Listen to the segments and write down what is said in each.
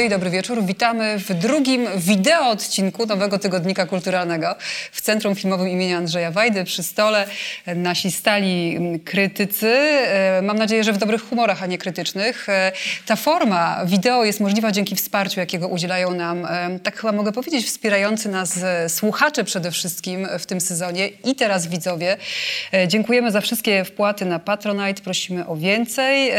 Dobry i dobry wieczór. Witamy w drugim wideo odcinku nowego tygodnika kulturalnego w Centrum Filmowym imienia Andrzeja Wajdy. Przy stole nasi stali krytycy. E, Mam nadzieję, że w dobrych humorach, a nie krytycznych. E, Ta forma wideo jest możliwa dzięki wsparciu, jakiego udzielają nam, e, tak chyba mogę powiedzieć, wspierający nas słuchacze przede wszystkim w tym sezonie i teraz widzowie. Dziękujemy za wszystkie wpłaty na Patronite. Prosimy o więcej.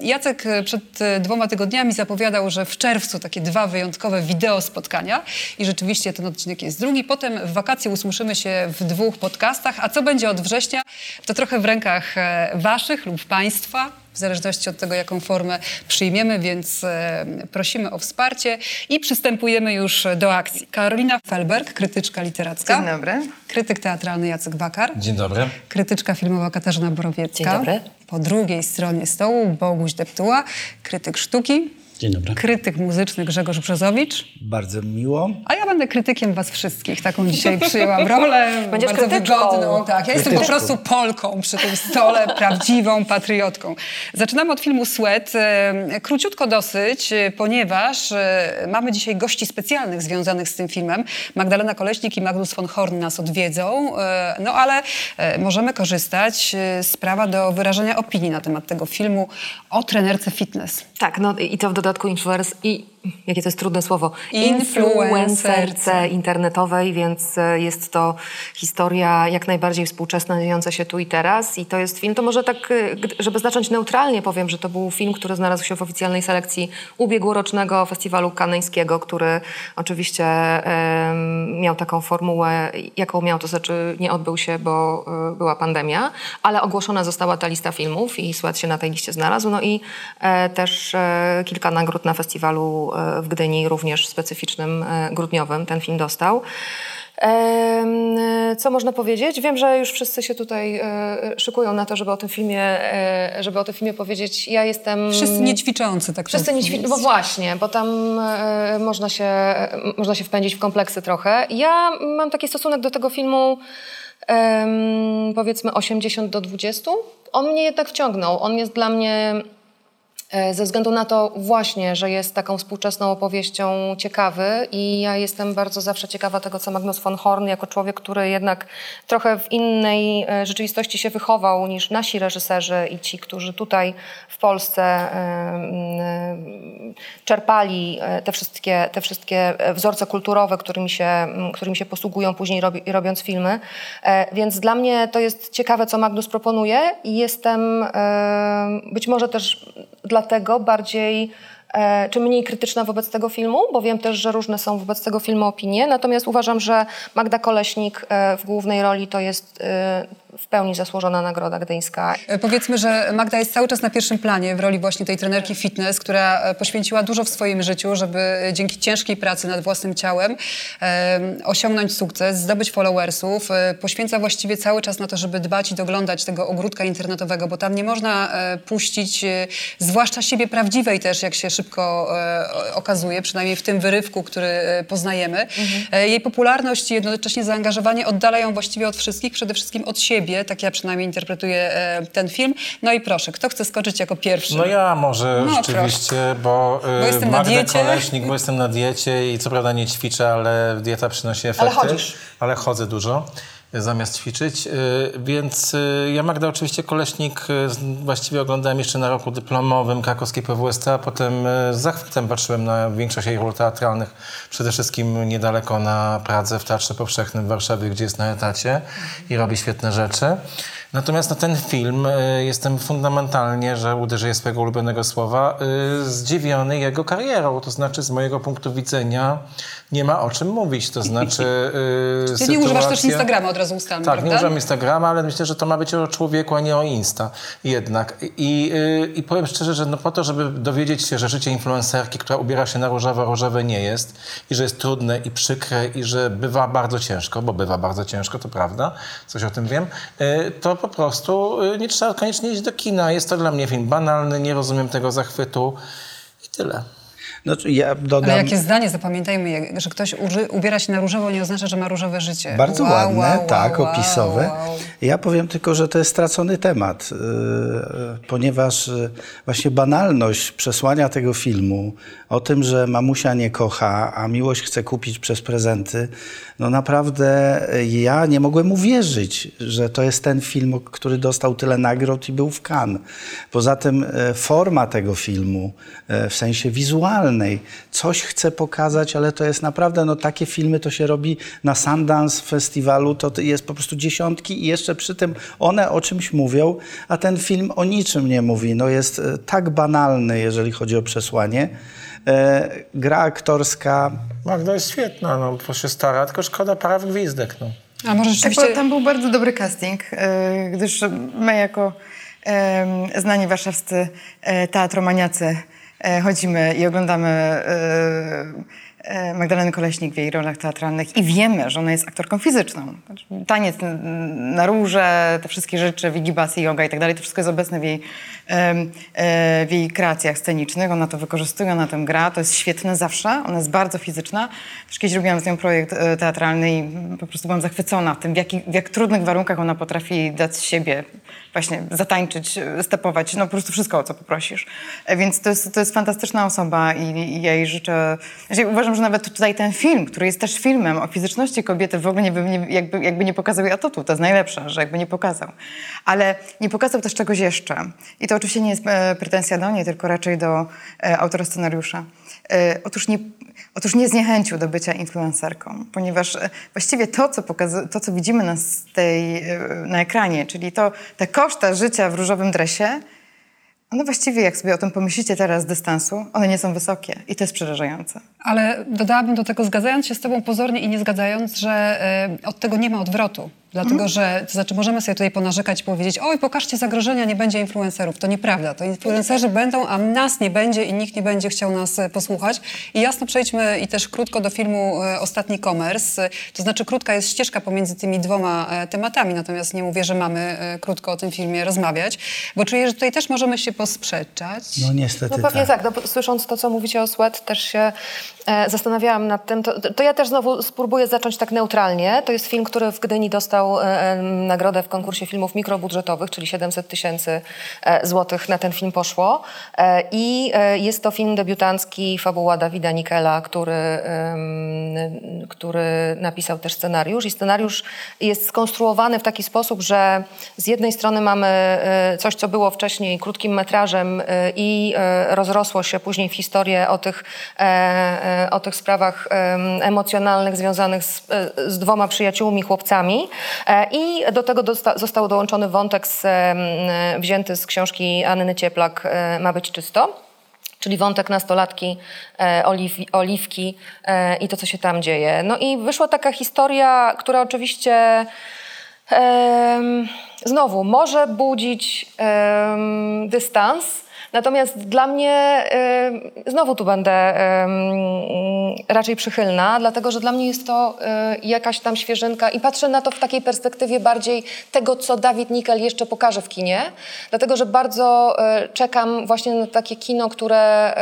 Jacek przed dwoma tygodniami zapowiadał, że w czerwcu takie dwa wyjątkowe wideo spotkania i rzeczywiście ten odcinek jest drugi. Potem w wakacje usłyszymy się w dwóch podcastach, a co będzie od września, to trochę w rękach e, waszych lub państwa. W zależności od tego, jaką formę przyjmiemy, więc e, prosimy o wsparcie i przystępujemy już do akcji. Karolina Felberg, krytyczka literacka. Dzień dobry. Krytyk teatralny Jacek Bakar. Dzień dobry. Krytyczka filmowa Katarzyna Borowiecka. Dzień dobry. Po drugiej stronie stołu Boguś Deptuła, krytyk sztuki. Dzień dobry. Krytyk muzyczny Grzegorz Brzozowicz. Bardzo miło. A ja będę krytykiem was wszystkich. Taką dzisiaj przyjęłam rolę. Będziesz bardzo krytyczką. wygodną. Tak, ja jestem po prostu Polką przy tym stole, prawdziwą patriotką. Zaczynamy od filmu Sweat. Króciutko dosyć, e, ponieważ e, mamy dzisiaj gości specjalnych związanych z tym filmem. Magdalena Koleśnik i Magnus von Horn nas odwiedzą. E, No ale możemy korzystać z prawa do wyrażenia opinii na temat tego filmu o trenerce fitness. Tak, no i to w dodatku influencer i jakie to jest trudne słowo, Influencerce. internetowej, więc e, jest to historia jak najbardziej współczesna, dziejąca się tu i teraz. I to jest film, to może tak, e, żeby zacząć neutralnie powiem, że to był film, który znalazł się w oficjalnej selekcji ubiegłorocznego festiwalu kaneńskiego, który oczywiście miał taką formułę, jaką miał, to znaczy nie odbył się, bo e, była pandemia, ale ogłoszona została ta lista filmów i Sweat się na tej liście znalazł, no i e, też e, kilka nagród na festiwalu w Gdyni, również specyficznym, e, grudniowym, ten film dostał. E, Co można powiedzieć? Wiem, że już wszyscy się tutaj e, szykują na to, żeby o tym filmie, e, żeby o tym filmie powiedzieć. Ja jestem... Wszyscy niećwiczący, tak Wszyscy to nie ćwi- Bo właśnie, bo tam e, można, się, e, można się wpędzić w kompleksy trochę. Ja mam taki stosunek do tego filmu powiedzmy 80 do 20. On mnie jednak wciągnął. On jest dla mnie e, ze względu na to właśnie, że jest taką współczesną opowieścią ciekawy i ja jestem bardzo zawsze ciekawa tego, co Magnus von Horn, jako człowiek, który jednak trochę w innej e, rzeczywistości się wychował niż nasi reżyserzy i ci, którzy tutaj w Polsce e, mm, czerpali e, te wszystkie, te wszystkie e, wzorce kulturowe, którymi się, m, którymi się posługują później robi, robiąc filmy. E, Więc dla mnie to jest ciekawe, co Magnus proponuje i jestem e, być może też dlatego bardziej czy mniej krytyczna wobec tego filmu, bo wiem też, że różne są wobec tego filmu opinie. Natomiast uważam, że Magda Koleśnik e, w głównej roli to jest e, w pełni zasłużona nagroda gdyńska. E, Powiedzmy, że Magda jest cały czas na pierwszym planie w roli właśnie tej trenerki fitness, która e, poświęciła dużo w swoim życiu, żeby e, dzięki ciężkiej pracy nad własnym ciałem e, osiągnąć sukces, zdobyć followersów. E, poświęca właściwie cały czas na to, żeby dbać i doglądać tego ogródka internetowego, bo tam nie można e, puścić, e, zwłaszcza siebie prawdziwej też, jak się szybko e, o- okazuje, przynajmniej w tym wyrywku, który e, poznajemy. E, Jej popularność i jednocześnie zaangażowanie oddalają właściwie od wszystkich, przede wszystkim od siebie, tak ja przynajmniej interpretuję e, ten film. No i proszę, kto chce skoczyć jako pierwszy? No ja może No, rzeczywiście, bo, Bo jestem na Magda diecie. Koleśnik, bo jestem na diecie i co prawda nie ćwiczę, ale dieta przynosi efekty. chodzisz. Ale chodzę dużo zamiast ćwiczyć, y, więc y, ja Magda oczywiście Koleśnik y, właściwie oglądałem jeszcze na roku dyplomowym krakowskiej PWST, a potem z zachwytem patrzyłem na większość jej ról teatralnych, przede wszystkim niedaleko na Pradze w Teatrze Powszechnym w Warszawie, gdzie jest na etacie i robi świetne rzeczy. Natomiast na ten film y, jestem fundamentalnie, że uderzę swojego ulubionego słowa, y, zdziwiony jego karierą. To znaczy, z mojego punktu widzenia nie ma o czym mówić. To znaczy, y, Ty nie używasz też Instagrama, od razu ustalmy, tak, prawda? nie używam Instagrama, ale myślę, że to ma być o człowieku, a nie o Insta jednak. I, i powiem szczerze, że no po to, żeby dowiedzieć się, że życie influencerki, która ubiera się na różowo, różowe nie jest i że jest trudne i przykre i że bywa bardzo ciężko, bo bywa bardzo ciężko, to prawda, coś o tym wiem, to po prostu yy, nie trzeba koniecznie iść do kina. Jest to dla mnie film banalny, nie rozumiem tego zachwytu i tyle. No, ja dodam... Ale jakie zdanie, zapamiętajmy, że ktoś uży, ubiera się na różowo nie oznacza, że ma różowe życie. Bardzo wow, ładne, wow, tak, wow, opisowe. Ja powiem tylko, że to jest stracony temat, yy, ponieważ yy, właśnie banalność przesłania tego filmu o tym, że mamusia nie kocha, a miłość chce kupić przez prezenty, no naprawdę yy, ja nie mogłem uwierzyć, że to jest ten film, który dostał tyle nagród i był w Cannes. Poza tym forma tego filmu, w sensie wizualnej, coś chce pokazać, ale to jest naprawdę, no takie filmy to się robi na Sundance Festiwalu, to jest po prostu dziesiątki i jeszcze przy tym one o czymś mówią, a ten film o niczym nie mówi. No jest e, tak banalny, jeżeli chodzi o przesłanie. E, gra aktorska, Magda jest świetna, no, bo się stara, tylko szkoda para w gwizdek, no. A może Tak, rzeczywiście... tam był bardzo dobry casting, e, gdyż my jako znani warszawscy e, teatromaniacy chodzimy i oglądamy e, Magdalenę Koleśnik w jej rolach teatralnych i wiemy, że ona jest aktorką fizyczną. Znaczy, Taniec na róże, te wszystkie rzeczy, wigibasy, yoga i tak dalej, to wszystko jest obecne w jej, e, w jej kreacjach scenicznych. Ona to wykorzystuje, ona tym gra, to jest świetne zawsze, ona jest bardzo fizyczna. Też kiedyś robiłam z nią projekt e, teatralny i po prostu byłam zachwycona tym, w, jaki, w jak trudnych warunkach ona potrafi dać z siebie, właśnie zatańczyć, stepować, no po prostu wszystko, o co poprosisz. Więc to jest, to jest fantastyczna osoba i, i ja jej życzę... Znaczy, uważam, że nawet tutaj ten film, który jest też filmem o fizyczności kobiety, w ogóle nie, nie, jakby, jakby nie pokazał jej atutu. To jest najlepsze, że jakby nie pokazał. Ale nie pokazał też czegoś jeszcze. I to oczywiście nie jest e, pretensja do niej, tylko raczej do e, autora scenariusza. E, otóż, nie, otóż nie zniechęcił do bycia influencerką, ponieważ e, właściwie to, co, to, co widzimy na, tej, e, na ekranie, czyli to, te koszta życia w różowym dresie, one właściwie, jak sobie o tym pomyślicie teraz z dystansu, one nie są wysokie i to jest przerażające. Ale dodałabym do tego, zgadzając się z tobą pozornie i nie zgadzając, że e, od tego nie ma odwrotu. Dlatego, że, to znaczy możemy sobie tutaj ponarzekać i powiedzieć, oj, pokażcie zagrożenia, nie będzie influencerów. To nieprawda. To influencerzy będą, a nas nie będzie i nikt nie będzie chciał nas e, posłuchać. I jasno przejdźmy i też krótko do filmu e, Ostatni Commerce. To znaczy krótka jest ścieżka pomiędzy tymi dwoma e, tematami, natomiast nie mówię, że mamy krótko o tym filmie rozmawiać, bo czuję, że tutaj też możemy się posprzeczać. no niestety No pewnie tak. tak. No, słysząc to, co mówicie o Sweat, też się e, zastanawiałam nad tym. To, to ja też znowu spróbuję zacząć tak neutralnie. To jest film, który w Gdyni dostał e, e, nagrodę w konkursie filmów mikrobudżetowych, czyli 700 tysięcy e, złotych na ten film poszło. I jest to film debiutancki, fabuła Dawida Nikela, który, który napisał też scenariusz. I scenariusz jest skonstruowany w taki sposób, że z jednej strony mamy coś, co było wcześniej krótkim metrażem i rozrosło się później w historię o tych, o tych sprawach em, emocjonalnych związanych z, z dwoma przyjaciółmi, chłopcami. E, I do tego dosta- został dołączony wątek z, wzięty z książki Anny Cieplak e, Ma być czysto czyli wątek nastolatki e, Oliw, Oliwki i to, co się tam dzieje. No i wyszła taka historia, która oczywiście znowu może budzić dystans, Natomiast dla mnie em, znowu tu będę em, raczej przychylna, dlatego że dla mnie jest to jakaś tam świeżynka i patrzę na to w takiej perspektywie bardziej tego, co Dawid Nikel jeszcze pokaże w kinie, dlatego że bardzo czekam właśnie na takie kino, które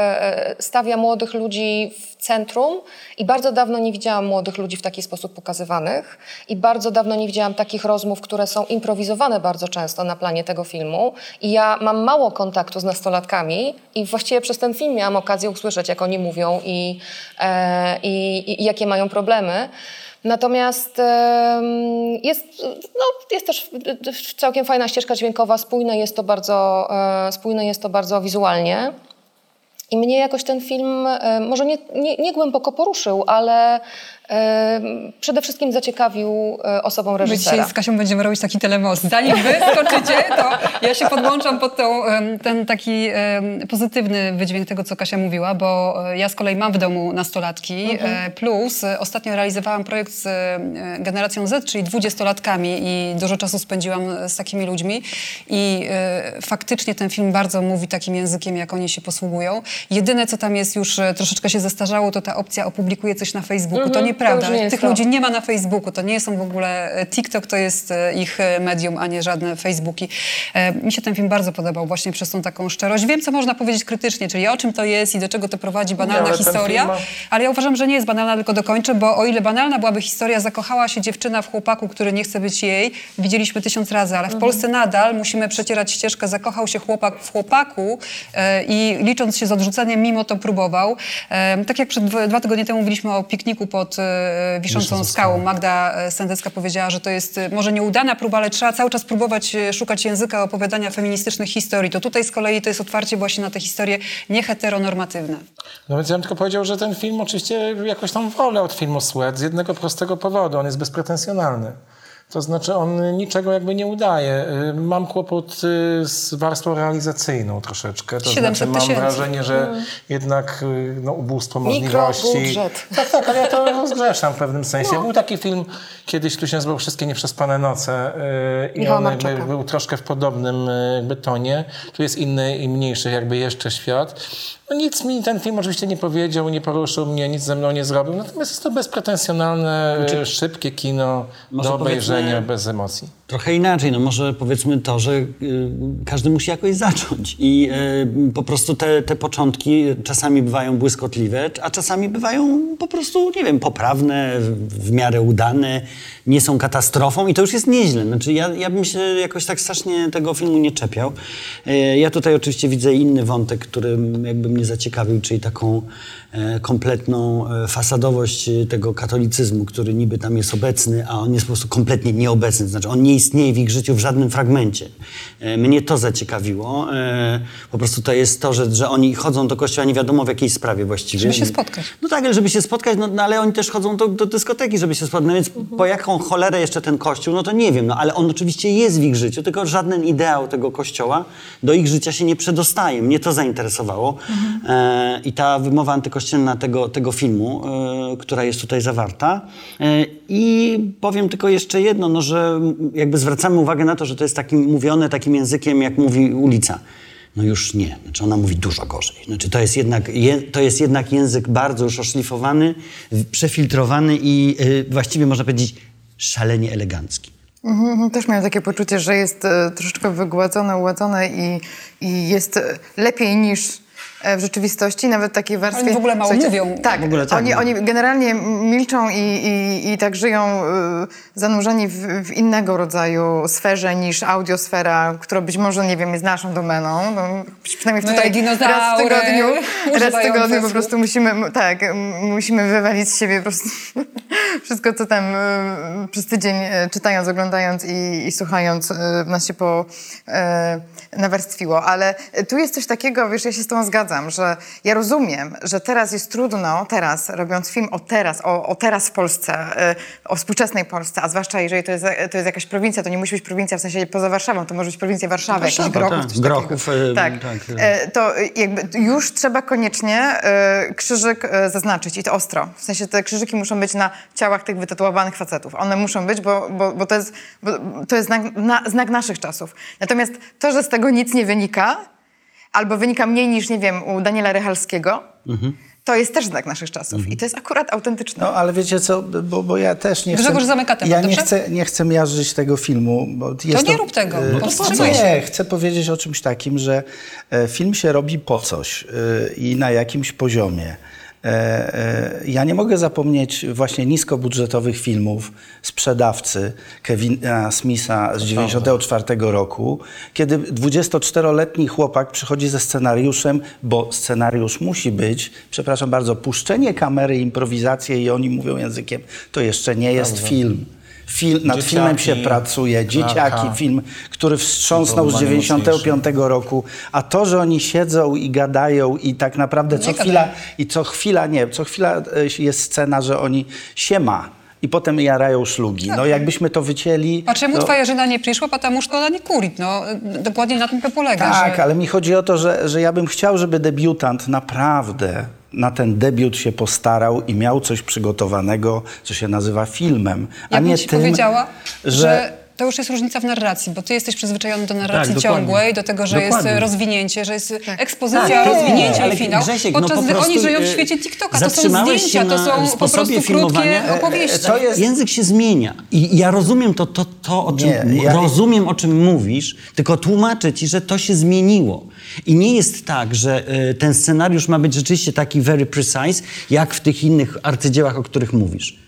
stawia młodych ludzi w centrum i bardzo dawno nie widziałam młodych ludzi w taki sposób pokazywanych i bardzo dawno nie widziałam takich rozmów, które są improwizowane bardzo często na planie tego filmu i ja mam mało kontaktu z nastolatkami i właściwie przez ten film miałam okazję usłyszeć, jak oni mówią i, e, i, i jakie mają problemy. Natomiast jest, no, jest też całkiem fajna ścieżka dźwiękowa, spójne jest to bardzo, e, spójne jest to bardzo wizualnie. I mnie jakoś ten film e, może nie, nie, nie głęboko poruszył, ale przede wszystkim zaciekawił e, osobą My dzisiaj reżysera. z Kasią będziemy robić taki telemost. Zanim wy skoczycie, to ja się podłączam pod tą, ten taki pozytywny wydźwięk tego, co Kasia mówiła, bo e, ja z kolei mam w domu nastolatki, e, plus e, ostatnio realizowałam projekt z generacją Z, czyli dwudziestolatkami i dużo czasu spędziłam z takimi ludźmi i faktycznie ten film bardzo mówi takim językiem, jak oni się posługują. Jedyne, co tam jest już troszeczkę się zestarzało, to ta opcja opublikuję coś na Facebooku. Nieprawda. To nie jest Tych to. ludzi nie ma na Facebooku. To nie są w ogóle... e, TikTok to jest e, ich e, medium, a nie żadne Facebooki. E, Mi się ten film bardzo podobał właśnie przez tą taką szczerość. Wiem, co można powiedzieć krytycznie, czyli o czym to jest i do czego to prowadzi banalna ten historia. ma- Ale ja uważam, że nie jest banalna, tylko dokończę, bo o ile banalna byłaby historia, zakochała się dziewczyna w chłopaku, który nie chce być jej, widzieliśmy tysiąc razy, ale w Polsce nadal musimy przecierać ścieżkę, zakochał się chłopak w chłopaku e, i licząc się z odrzuceniem, mimo to próbował. E, tak jak przed dwa, tygodnie temu mówiliśmy o pikniku pod wiszącą skałą. Magda e, Sendecka powiedziała, że to jest e, może nieudana próba, ale trzeba cały czas próbować e, szukać języka opowiadania feministycznych historii. To tutaj z kolei to jest otwarcie właśnie na te historie nieheteronormatywne. No więc ja bym tylko powiedział, że ten film oczywiście jakoś tam wolę od filmu Sweat z jednego prostego powodu. On jest bezpretensjonalny. To znaczy on niczego jakby nie udaje. Y, Mam kłopot y, z warstwą realizacyjną troszeczkę. To 700 znaczy mam tysięcy. wrażenie, że jednak y, no, ubóstwo możliwości. Mikrobudżet. Tak, tak, ale ja to rozgrzeszam w pewnym sensie. Był taki film kiedyś, który się nazywał Wszystkie Nieprzespane Noce i Michała on jakby Marczaka. był troszkę w podobnym jakby tonie. Tu jest inny i mniejszy jakby jeszcze świat. No nic mi ten film oczywiście nie powiedział, nie poruszył mnie, nic ze mną nie zrobił. Natomiast jest to bezpretensjonalne, y, szybkie kino do obejrzenia powiedzmy- bez emocji. Trochę inaczej, no może powiedzmy to, że y, każdy musi jakoś zacząć i y, po prostu te, te początki czasami bywają błyskotliwe, a czasami bywają po prostu, nie wiem, poprawne, w, miarę udane, nie są katastrofą i to już jest nieźle. Znaczy ja, ja bym się jakoś tak strasznie tego filmu nie czepiał. Y, ja tutaj oczywiście widzę inny wątek, który jakby mnie zaciekawił, czyli taką e, kompletną e, fasadowość e, tego katolicyzmu, który niby tam jest obecny, a on jest po prostu kompletnie nieobecny. Znaczy on nie istnieje w ich życiu w żadnym fragmencie. E, Mnie to zaciekawiło. E, Po prostu to jest to, że, że oni chodzą do kościoła nie wiadomo w jakiej sprawie właściwie. Żeby się spotkać. No tak, ale żeby się spotkać, no, no ale oni też chodzą do, do dyskoteki, żeby się spotkać. No więc po jaką cholerę jeszcze ten kościół, no to nie wiem, no ale on oczywiście jest w ich życiu, tylko żaden ideał tego kościoła do ich życia się nie przedostaje. Mnie to zainteresowało. E, I ta wymowa antykościelna tego, tego filmu, e, która jest tutaj zawarta. E, I powiem tylko jeszcze jedno, no, że jakby zwracamy uwagę na to, że to jest takim mówione takim językiem, jak mówi ulica. No już nie. Znaczy ona mówi dużo gorzej. Znaczy to jest jednak, je, to jest jednak język bardzo już oszlifowany, przefiltrowany i y, właściwie można powiedzieć szalenie elegancki. Mhm, Też miałam takie poczucie, że jest e, troszeczkę wygładzone, uładzone i, i jest e, lepiej niż w rzeczywistości, nawet takiej warstwie... Oni w ogóle mało Słuchajcie, mówią. Tak, W ogóle tak, oni, oni generalnie milczą i, i, i tak żyją e, zanurzeni w, w innego rodzaju sferze niż audiosfera, która być może, nie wiem, jest naszą domeną. No, przynajmniej No tutaj raz w tygodniu, raz w tygodniu po prostu musimy, tak, musimy wywalić z siebie po prostu wszystko, co tam e, przez tydzień e, czytając, oglądając i, i słuchając e, nas się po, e, nawarstwiło. Ale e, tu jest coś takiego, wiesz, ja się z tobą zgadzam, że ja rozumiem, że teraz jest trudno, teraz, robiąc film o teraz, o, o teraz w Polsce, e, o współczesnej Polsce, a zwłaszcza jeżeli to jest, to jest jakaś prowincja, to nie musi być prowincja w sensie poza Warszawą, to może być prowincja Warszawy, Warszawa, jakichś Grochów, tak. Grochów, e, tak. tak, e. E, to jakby już trzeba koniecznie e, krzyżyk e, zaznaczyć i to ostro. W sensie te krzyżyki muszą być na ciałach tych wytatuowanych facetów. One muszą być, bo, bo, bo to jest, bo to jest znak, na, znak naszych czasów. Natomiast to, że z tego nic nie wynika, albo wynika mniej niż, nie wiem, u Daniela Rychalskiego, to jest też znak naszych czasów. I to jest akurat autentyczne. No ale wiecie co, bo, bo ja też nie chcę... Grzegorz zamyka temat, Ja nie dobrze? chcę, nie chcę miażdżyć tego filmu. Bo jest nie rób tego, e, powstrzymaj nie, chcę powiedzieć o czymś takim, że e, film się robi po coś e, i na jakimś poziomie. E, e, Ja nie mogę zapomnieć właśnie niskobudżetowych filmów Sprzedawcy Kevina Smitha z 94 roku, kiedy 24-letni chłopak przychodzi ze scenariuszem, bo scenariusz musi być, przepraszam bardzo, puszczenie kamery, improwizację i oni mówią językiem, to jeszcze nie jest film. Fil, nad Dzieciaki, filmem się pracuje, dzieciaki, Klarka. film, który wstrząsnął z To 95 roku, a to, że oni siedzą i gadają i tak naprawdę co Nie chwila, gadają. i co chwila, nie, co chwila e, jest scena, że oni siema i potem jarają szlugi. No jakbyśmy to wycięli... A czemu to... twoja żena nie przyszła, потому что она не курит? No, dokładnie na tym to polega. Tak, że... ale mi chodzi o to, że, że ja bym chciał, żeby debiutant naprawdę na ten debiut się postarał i miał coś przygotowanego, co się nazywa filmem, Ja a nie tym, powiedziała, że... że to już jest różnica w narracji, bo ty jesteś przyzwyczajony do narracji Tak, ciągłej, do tego, że Dokładnie. jest rozwinięcie, że jest Tak. ekspozycja, Tak, rozwinięcie i finał. Grzesiek, no podczas po gdy prostu, oni żyją w e, świecie TikToka, to są zdjęcia, to są po prostu krótkie filmowania. E, e, opowieści. to jest- Język się zmienia. I ja rozumiem to, to, to o czym Nie, ja- rozumiem, o czym mówisz, tylko tłumaczę ci, że to się zmieniło. I nie jest tak, że e, ten scenariusz ma być rzeczywiście taki very precise, jak w tych innych arcydziełach, o których mówisz.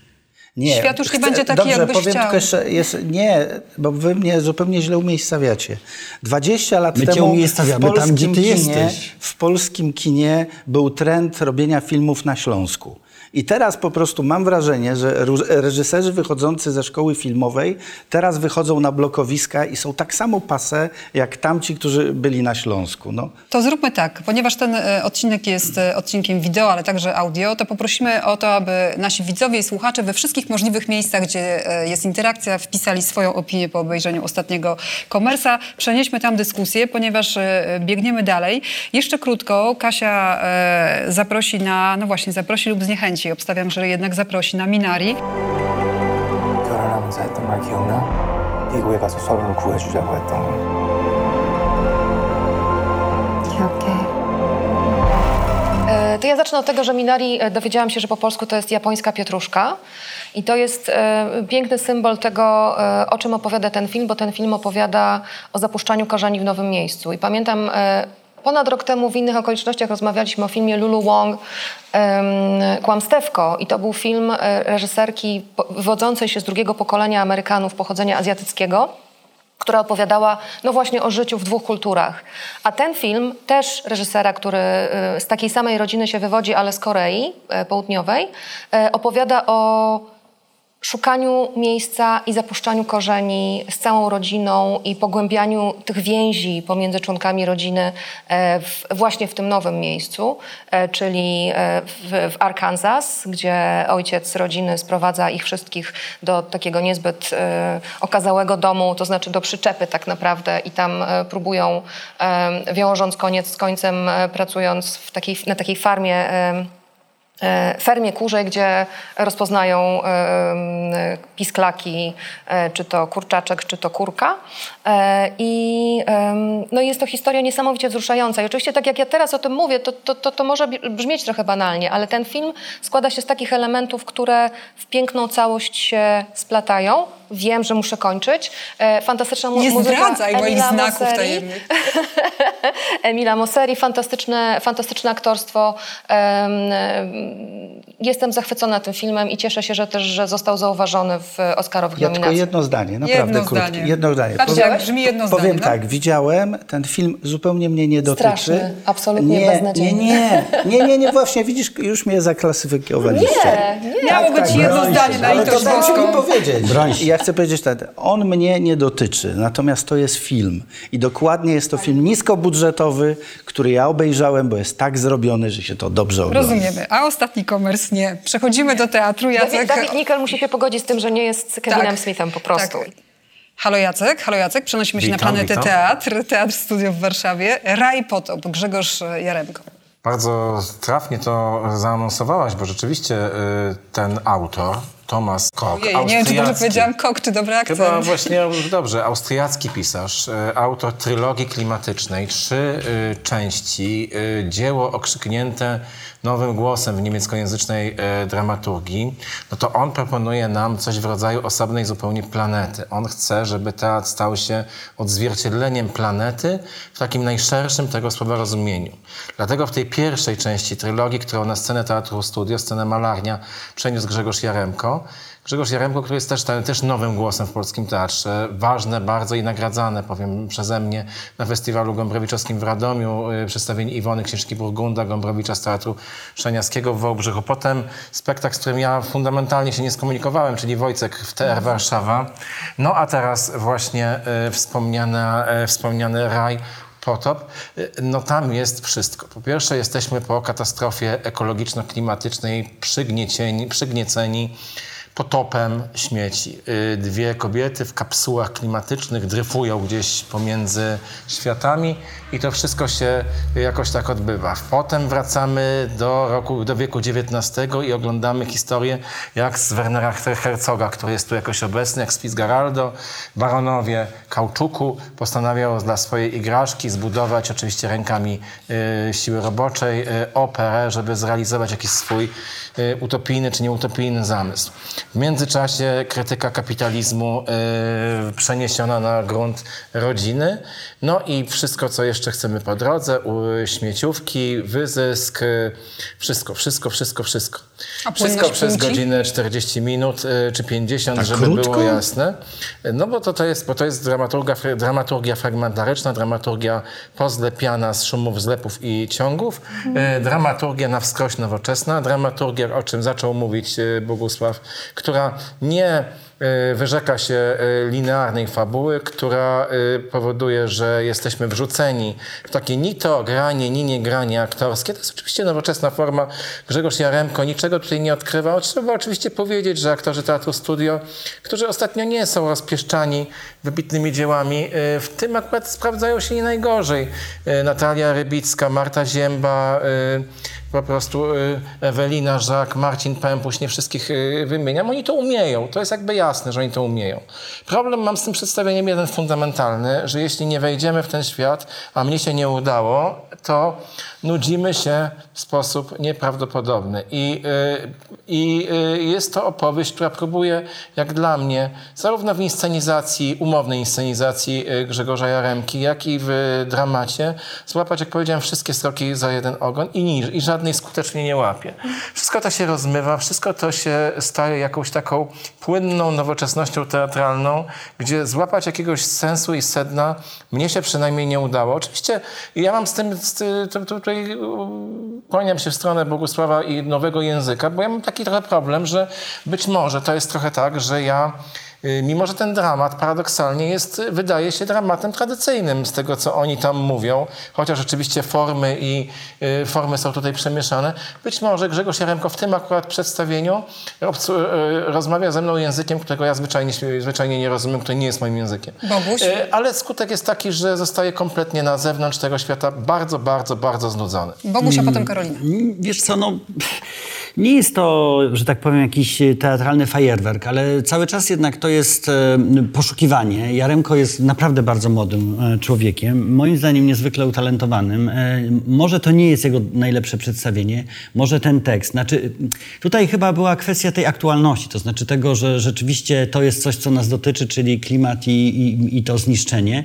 Nie. Świat już nie będzie taki, Dobrze, jakbyś powiem chciał. tylko jeszcze, jest, nie, bo wy mnie zupełnie źle umiejscawiacie. 20 lat My temu w tam, gdzie polskim ty kinie, jesteś. w polskim kinie był trend robienia filmów na Śląsku. I teraz po prostu mam wrażenie, że reżyserzy wychodzący ze szkoły filmowej teraz wychodzą na blokowiska i są tak samo pase, jak tamci, którzy byli na Śląsku. No, To zróbmy tak, ponieważ ten e, odcinek jest e, odcinkiem wideo, ale także audio, to poprosimy o to, aby nasi widzowie i słuchacze we wszystkich możliwych miejscach, gdzie e, jest interakcja, wpisali swoją opinię po obejrzeniu ostatniego komersa. Przenieśmy tam dyskusję, ponieważ biegniemy dalej. Jeszcze krótko, Kasia zaprosi na, no właśnie, zaprosi lub zniechęci Obstawiam, że jednak zaprosi na Minari. 결혼하면서 했던 말 기억나? 미국에 가서 서로를 구해주자고 했던 거. 기억해. E, To ja zacznę od tego, że Minari e, dowiedziałam się, że po polsku to jest japońska pietruszka. I to jest e, piękny symbol tego, e, o czym opowiada ten film, bo ten film opowiada o zapuszczaniu korzeni w nowym miejscu. I pamiętam, e, ponad rok temu w innych okolicznościach rozmawialiśmy o filmie Lulu Wong Kłamstewko. I to był film e, reżyserki wywodzącej się z drugiego pokolenia Amerykanów pochodzenia azjatyckiego która opowiadała no właśnie o życiu w dwóch kulturach. A ten film też reżysera, który y, z takiej samej rodziny się wywodzi, ale z Korei e, Południowej, e, opowiada o szukaniu miejsca i zapuszczaniu korzeni z całą rodziną i pogłębianiu tych więzi pomiędzy członkami rodziny e, w, właśnie w tym nowym miejscu, e, czyli e, w, w Arkansas, gdzie ojciec rodziny sprowadza ich wszystkich do takiego niezbyt okazałego domu, to znaczy do przyczepy tak naprawdę i tam próbują, wiążąc koniec z końcem, pracując w takiej, na takiej farmie fermie kurzej, gdzie rozpoznają e, e, pisklaki, e, czy to kurczaczek, czy to kurka. E, I no jest to historia niesamowicie wzruszająca. I oczywiście tak jak ja teraz o tym mówię, to, to, to, to może brzmieć trochę banalnie, ale ten film składa się z takich elementów, które w piękną całość się splatają. Wiem, że muszę kończyć. E, Fantastyczna mu- Nie muzyka zdradzaj moich Emila znaków Mosseri. tajemnych. Emila Mosseri, fantastyczne, fantastyczne aktorstwo. Em, em, Jestem zachwycona tym filmem i cieszę się, że też że został zauważony w Oscarowych Ja tylko nominacjach. jedno zdanie, naprawdę Jedno krótkie. zdanie. Jedno zdanie. Patrzcie, jak brzmi jedno zdanie, Powiem no. tak, widziałem, ten film zupełnie mnie nie dotyczy. Straszny, absolutnie nie, beznadziejny. Nie, nie, nie, nie, nie, właśnie, widzisz, już mnie zaklasyfikowaliście. Nie, nie. Miało być jedno broń zdanie się, na Ale to litość dajcie mi boską. powiedzieć. Broń się. Ja chcę powiedzieć tak, on mnie nie dotyczy, natomiast to jest film. I dokładnie jest to film niskobudżetowy, który ja obejrzałem, bo jest tak zrobiony, że się to dobrze ogląda. Rozumiemy. A ostatni komers nie. Przechodzimy do teatru. Jacek... Dawid Nickel musi się pogodzić z tym, że nie jest Kevinem Tak, Smithem po prostu. tak. Halo Jacek, halo Jacek. Przenosimy się Witam, na planetę witam. Teatr, Teatr Studio w Warszawie. Raj Potop, Grzegorz Jaremko. Bardzo trafnie to zaanonsowałaś, bo rzeczywiście y, ten autor, Thomas Koch, Ojej, nie wiem, czy dobrze powiedziałam kok, czy dobry akcent. Chyba właśnie dobrze. Austriacki pisarz, e, autor trylogii klimatycznej, trzy e, części, e, dzieło okrzyknięte nowym głosem w niemieckojęzycznej e, dramaturgii, no to on proponuje nam coś w rodzaju osobnej zupełnie planety. On chce, żeby teatr stał się odzwierciedleniem planety w takim najszerszym tego słowa rozumieniu. Dlatego w tej pierwszej części trylogii, którą na scenę Teatru Studio, scenę Malarnia przeniósł Grzegorz Jaremko, Grzegorz Jaremko, który jest też, też nowym głosem w polskim teatrze, ważne bardzo i nagradzane, powiem przeze mnie, na festiwalu Gombrowicza,wskim w Radomiu, y, przedstawienie Iwony Księżki Burgunda, Gombrowicza z Teatru Szaniackiego w Wałbrzychu. Potem spektakl, z którym ja fundamentalnie się nie skomunikowałem, czyli Wojcek w TR Warszawa. No a teraz właśnie y, wspomniana, y, wspomniany Raj Potop, no tam jest wszystko. Po pierwsze jesteśmy po katastrofie ekologiczno-klimatycznej przygniecieni, przygnieceni, potopem śmieci. Y, Dwie kobiety w kapsułach klimatycznych dryfują gdzieś pomiędzy światami i to wszystko się jakoś tak odbywa. Potem wracamy do roku, do wieku XIX i oglądamy historię jak z Wernera Herzoga, który jest tu jakoś obecny, jak z Fitzgeraldo. Baronowie kauczuku postanawiają dla swojej igraszki zbudować oczywiście rękami y, siły roboczej y, operę, żeby zrealizować jakiś swój y, utopijny czy nieutopijny zamysł. W międzyczasie krytyka kapitalizmu y, przeniesiona na grunt rodziny. No i wszystko, co jeszcze chcemy po drodze, śmieciówki, wyzysk, y, wszystko, wszystko, wszystko, wszystko. A Wszystko przez godzinę 40 minut y, czy 50, Tak żeby krótko? było jasne. No bo to, to jest, bo to jest dramaturgia, dramaturgia fragmentaryczna, dramaturgia pozlepiana z szumów, zlepów i ciągów, y, dramaturgia na wskroś nowoczesna, dramaturgia, o czym zaczął mówić Bogusław, która nie wyrzeka się y, linearnej fabuły, która y, powoduje, że jesteśmy wrzuceni w takie ni to granie, ni nie granie aktorskie. To jest oczywiście nowoczesna forma. Grzegorz Jaremko niczego tutaj nie odkrywał. Trzeba oczywiście powiedzieć, że aktorzy Teatru Studio, którzy ostatnio nie są rozpieszczani wybitnymi dziełami, w tym akurat sprawdzają się nie najgorzej. Natalia Rybicka, Marta Zięba, po prostu y, Ewelina Żak, Marcin Pępuś, nie wszystkich y, wymieniam. Oni to umieją. To jest jakby jasne, że oni to umieją. Problem mam z tym przedstawieniem jeden fundamentalny, że jeśli nie wejdziemy w ten świat, a mnie się nie udało, to nudzimy się w sposób nieprawdopodobny. I, y, i jest to opowieść, która próbuje, jak dla mnie, zarówno w inscenizacji, umownej inscenizacji Grzegorza Jaremki, jak i w dramacie, złapać, jak powiedziałem, wszystkie sroki za jeden ogon i, ni- i żadnej skutecznie nie łapie. Wszystko to się rozmywa, wszystko to się staje jakąś taką płynną nowoczesnością teatralną, gdzie złapać jakiegoś sensu i sedna mnie się przynajmniej nie udało. Oczywiście ja mam z tym, z, ty- to, to, tutaj kłaniam się w stronę Bogusława i nowego języka, bo ja mam taki trochę problem, że być może to jest trochę tak, że ja Mimo, że ten dramat paradoksalnie jest, wydaje się dramatem tradycyjnym z tego, co oni tam mówią, chociaż oczywiście formy i y, formy są tutaj przemieszane. Być może Grzegorz Jaremko w tym akurat przedstawieniu obcu, y, rozmawia ze mną językiem, którego ja zwyczajnie, zwyczajnie nie rozumiem, który nie jest moim językiem. Boguś? Y, ale skutek jest taki, że zostaje kompletnie na zewnątrz tego świata bardzo, bardzo, bardzo znudzony. Boguś, a potem Karolina. Wiesz co, no nie jest to, że tak powiem, jakiś teatralny fajerwerk, ale cały czas jednak to jest e, poszukiwanie. Jaremko jest naprawdę bardzo młodym e, człowiekiem, moim zdaniem niezwykle utalentowanym. E, może to nie jest jego najlepsze przedstawienie, może ten tekst. Znaczy, tutaj chyba była kwestia tej aktualności, to znaczy tego, że rzeczywiście to jest coś, co nas dotyczy, czyli klimat i, i, i to zniszczenie.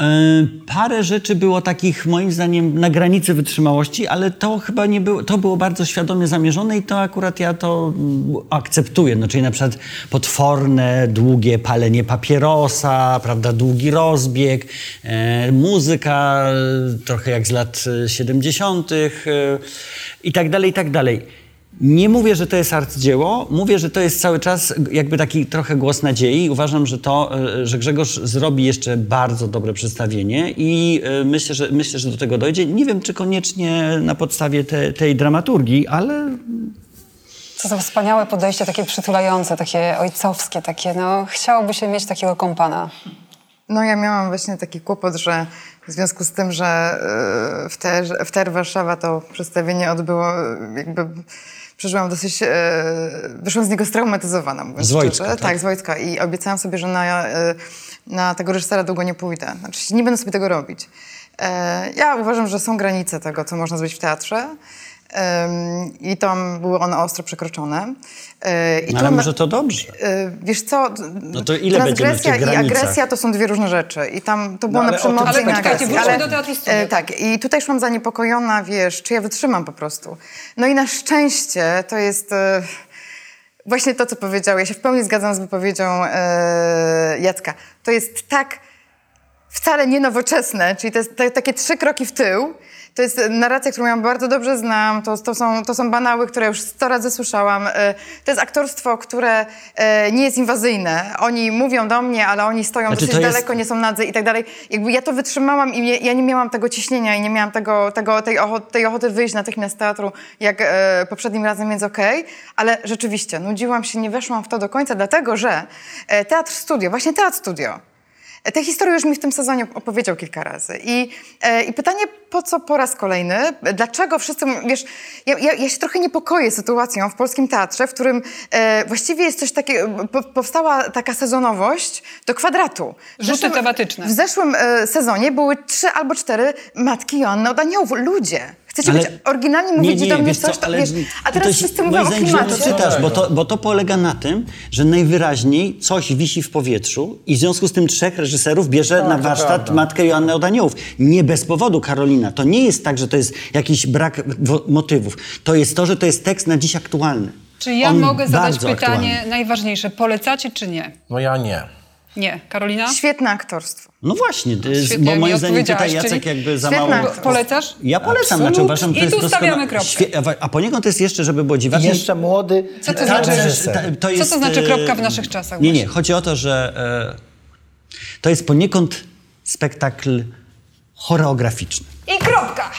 E, Parę rzeczy było takich, moim zdaniem, na granicy wytrzymałości, ale to chyba nie było, to było bardzo świadomie zamierzone i to akurat ja to mm, akceptuję. No, czyli na przykład potworne, długie palenie papierosa, prawda, długi rozbieg, e, muzyka e, trochę jak z lat e, 70. E, i tak dalej, i tak dalej. Nie mówię, że to jest arcydzieło, mówię, że to jest cały czas jakby taki trochę głos nadziei. Uważam, że to, e, że Grzegorz zrobi jeszcze bardzo dobre przedstawienie i e, myślę, że, myślę, że do tego dojdzie. Nie wiem, czy koniecznie na podstawie te, tej dramaturgii, ale Co za wspaniałe podejście, takie przytulające, takie ojcowskie, takie, no, chciałoby się mieć takiego kompana. No ja miałam właśnie taki kłopot, że w związku z tym, że y, w TER, w TER Warszawa to przedstawienie odbyło, jakby przeżyłam dosyć, y, wyszłam z niego straumatyzowana, mówiąc Z Wojtka, tak? Tak, z Wojtka. I obiecałam sobie, że na, y, na tego reżysera długo nie pójdę. Znaczy nie będę sobie tego robić. E, Ja uważam, że są granice tego, co można zrobić w teatrze. I tam były one ostro przekroczone. E, I No, ale tu- może to dobrze. E, Wiesz co, No to ile transgresja i granicach? agresja to są dwie różne rzeczy. I tam to było ale na przemocy Ale i na agresji. wróćmy do Teatru e, Tak, i tutaj szłam zaniepokojona, wiesz, czy ja wytrzymam po prostu. No i na szczęście to jest... Właśnie to, co powiedział, ja się w pełni zgadzam z wypowiedzią Jacka. To jest tak wcale nie nowoczesne, czyli to jest te, takie trzy kroki w tył. To jest narracja, którą ja bardzo dobrze znam, to, to, są, to są banały, które już sto razy słyszałam. E, To jest aktorstwo, które e, nie jest inwazyjne. Oni mówią do mnie, ale oni stoją Znaczy, dosyć to jest- daleko, nie są nadzy i tak dalej. Jakby ja to wytrzymałam i nie, ja nie miałam tego ciśnienia i nie miałam tego, tego, tej, ochoty, tej ochoty wyjść natychmiast z teatru, jak e, poprzednim razem, więc okej. Ale rzeczywiście, nudziłam się, nie weszłam w to do końca, dlatego że e, Teatr Studio, właśnie Teatr Studio, e, Tę historię już mi w tym sezonie opowiedział kilka razy. I, e, I pytanie, po co po raz kolejny? Dlaczego wszyscy, wiesz, ja, ja, ja się trochę niepokoję sytuacją w polskim teatrze, w którym e, właściwie jest coś takiego, po, powstała taka sezonowość do kwadratu. Rzuty zeszłym- tematyczne. W zeszłym e, sezonie były trzy albo cztery matki Joanny od Aniołów. Ludzie. Chcecie Ale- być oryginalni, mówicie do mnie coś, co, to, ale wiesz, a to teraz jest- wszyscy mówią o zdaniem źle klimacie. to czytasz, bo to, bo to polega na tym, że najwyraźniej coś wisi w powietrzu i w związku z tym trzech reżyserów bierze na warsztat matkę Joannę od Aniołów. Nie bez powodu, Karolina. To nie jest tak, że to jest jakiś brak motywów. To jest to, że to jest tekst na dziś aktualny. Czy ja On mogę zadać pytanie aktualny. najważniejsze? Polecacie czy nie? No ja nie. Nie. Karolina? Świetne aktorstwo. No właśnie, jest, bo moim zdaniem tutaj Jacek jakby za mało... aktorstwo. Polecasz? Ja polecam, znaczy Absolut. uważam, to I jest tu doskonałe- stawiamy kropkę. A po niego to jest jeszcze, żeby było I dziwacznie... jeszcze młody Co to znaczy? ta- to jest, Co to znaczy e, kropka w naszych czasach Nie, nie. Chodzi o to, że e, to jest poniekąd spektakl choreograficzny. I kropka!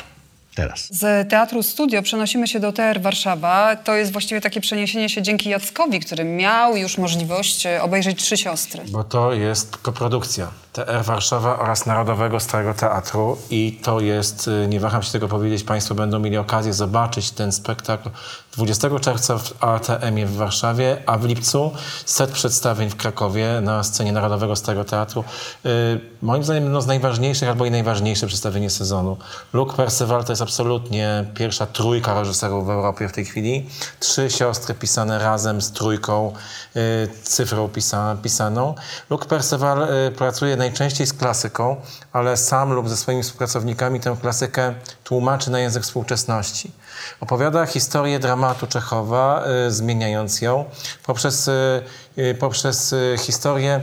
Teraz. Z Teatru Studio przenosimy się do TR Warszawa. To jest właściwie takie przeniesienie się dzięki Jackowi, który miał już możliwość e, obejrzeć Trzy Siostry. Bo to jest koprodukcja TR Warszawa oraz Narodowego Starego Teatru i to jest, y, nie waham się tego powiedzieć, Państwo będą mieli okazję zobaczyć ten spektakl 20 czerwca w ATM-ie w Warszawie, a w lipcu set przedstawień w Krakowie na scenie Narodowego Starego Teatru. Y, moim zdaniem jedno z najważniejszych albo i najważniejsze przedstawienie sezonu. Luke Perceval to jest absolutnie pierwsza trójka reżyserów w Europie w tej chwili. Trzy siostry pisane razem z trójką y, cyfrą pisa, pisaną. Luke Perceval y, pracuje najczęściej z klasyką, ale sam lub ze swoimi współpracownikami tę klasykę tłumaczy na język współczesności. Opowiada historię dramatu Czechowa, y, zmieniając ją poprzez, y, y, poprzez historię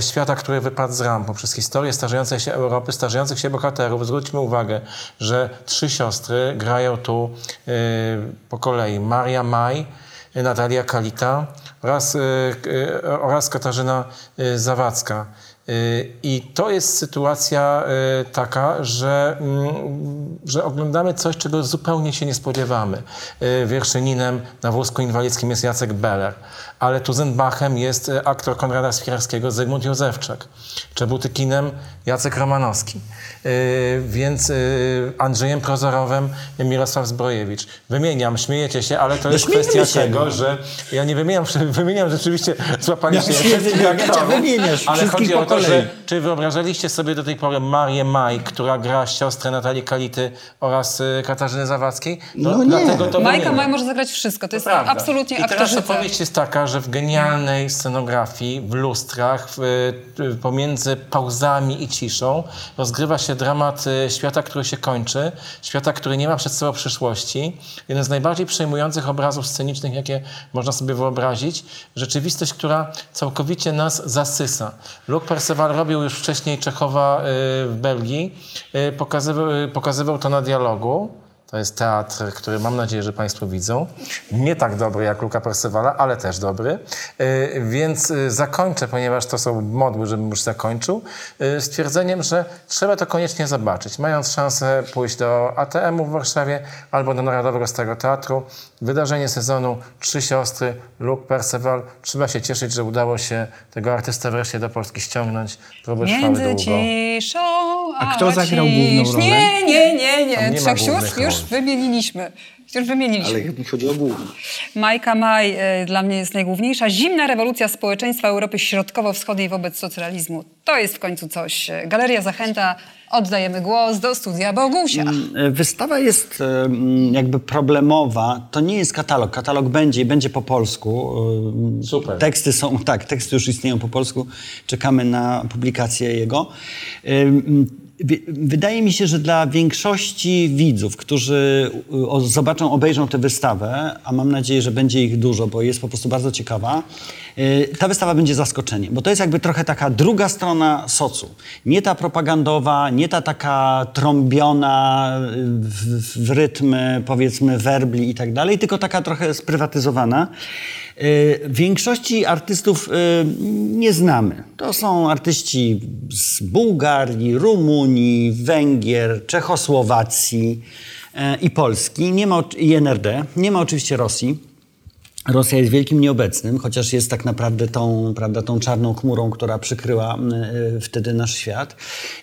świata, który wypadł z ram, poprzez historię starzejącej się Europy, starzejących się bohaterów. Zwróćmy uwagę, że trzy siostry grają tu po kolei. Maria Maj, Natalia Kalita oraz, oraz Katarzyna Zawadzka. Y, I to jest sytuacja y, taka, że, mm, że oglądamy coś, czego zupełnie się nie spodziewamy. Y, Wierszyninem na wózku inwalidzkim jest Jacek Beller, ale Tuzenbachem jest y, aktor Konrada Swiderskiego Zygmunt Józefczak, Czebutykinem Jacek Romanowski, Y, więc y, Andrzejem Prozorowem Mirosław Zbrojewicz. Wymieniam, śmiejecie się, ale to jest śmiejemy kwestia się, tego, no. że ja nie wymieniam, wymieniam rzeczywiście, złapaliście Ja się się aktorów, wymieniasz, ale chodzi o to, że czy wyobrażaliście sobie do tej pory Marię Maj, która gra siostrę Natalii Kality oraz Katarzyny Zawadzkiej? No nie. Dlatego to Majka. Maj może zagrać wszystko. To jest Prawda. absolutnie I teraz aktorzyca. opowieść jest taka, że w genialnej scenografii, w lustrach, y, pomiędzy pauzami i ciszą rozgrywa się dramat y, świata, który się kończy, świata, który nie ma przed sobą przyszłości. Jeden z najbardziej przejmujących obrazów scenicznych, jakie można sobie wyobrazić. Rzeczywistość, która całkowicie nas zasysa. Luke Perceval robił już wcześniej Czechowa y, w Belgii. Pokazywał, pokazywał to na dialogu. To jest teatr, który mam nadzieję, że Państwo widzą. Nie tak dobry jak Luka Percevala, ale też dobry. Yy, Więc yy, zakończę, ponieważ to są modły, żebym już zakończył, yy, stwierdzeniem, że trzeba to koniecznie zobaczyć. Mając szansę pójść do ATM-u w Warszawie albo do Narodowego Starego Teatru. Wydarzenie sezonu Trzy Siostry, Luke Perceval. Trzeba się cieszyć, że udało się tego artystę wreszcie do Polski ściągnąć. Próby trwały Między długo. ciszą a, A kto zagrał cisz. główną rolę? Nie, nie, nie, nie. Trzech sióstr już wymieniliśmy. Już wymieniliśmy. Ale mi chodzi o główny. Majka Maj e, dla mnie jest najgłówniejsza. Zimna rewolucja społeczeństwa Europy Środkowo-Wschodniej wobec socjalizmu. To jest w końcu coś. Galeria Zachęta. Oddajemy głos do studia Bogusia. E, Wystawa jest mm, jakby problemowa. To nie jest katalog. Katalog będzie i będzie po polsku. Super. Teksty są, tak, teksty już istnieją po polsku. Czekamy na publikację jego. Wydaje mi się, że dla większości widzów, którzy y, zobaczą, obejrzą tę wystawę, a mam nadzieję, że będzie ich dużo, bo jest po prostu bardzo ciekawa, y, ta wystawa będzie zaskoczeniem, bo to jest jakby trochę taka druga strona socu. Nie ta propagandowa, nie ta taka trąbiona y, w, w powiedzmy, werbli i tak dalej, tylko taka trochę sprywatyzowana. Y, Większości artystów y, nie znamy. To są artyści z Bułgarii, Rumunii, Węgier, Czechosłowacji e, i Polski, nie ma, i NRD. Nie ma oczywiście Rosji. Rosja jest wielkim nieobecnym, chociaż jest tak naprawdę tą, prawda, tą czarną chmurą, która przykryła m, y, wtedy nasz świat.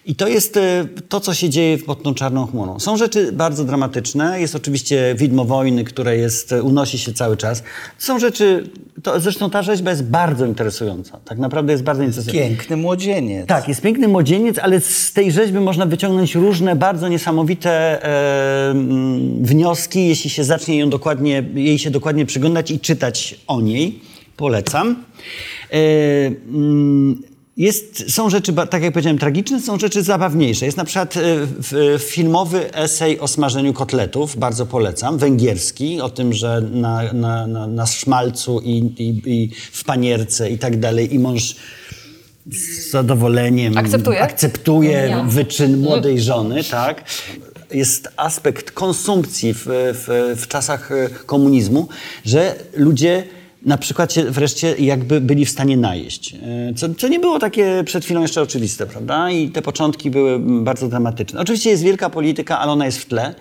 I to jest y, to, co się dzieje pod tą czarną chmurą. Są rzeczy bardzo dramatyczne. Jest oczywiście widmo wojny, które jest, unosi się cały czas. Są rzeczy, to, zresztą ta rzeźba jest bardzo interesująca. Tak naprawdę jest bardzo interesująca. Piękny młodzieniec. Tak, jest piękny młodzieniec, ale z tej rzeźby można wyciągnąć różne bardzo niesamowite e, wnioski, jeśli się zacznie ją dokładnie, jej się dokładnie przyglądać i czytać o niej. Polecam. E, mm, jest, są rzeczy, tak jak powiedziałem, tragiczne, są rzeczy zabawniejsze. Jest na przykład e, filmowy esej o smażeniu kotletów, bardzo polecam, węgierski, o tym, że na, na, na, na szmalcu i, i, i w panierce i tak dalej i mąż z zadowoleniem Akceptuje? akceptuje wyczyn młodej żony, tak? Jest aspekt konsumpcji w, w, w czasach e, komunizmu, że ludzie na przykład się wreszcie jakby byli w stanie najeść. E, Co, co nie było takie przed chwilą jeszcze oczywiste, prawda? I te początki były bardzo dramatyczne. Oczywiście jest wielka polityka, ale ona jest w tle.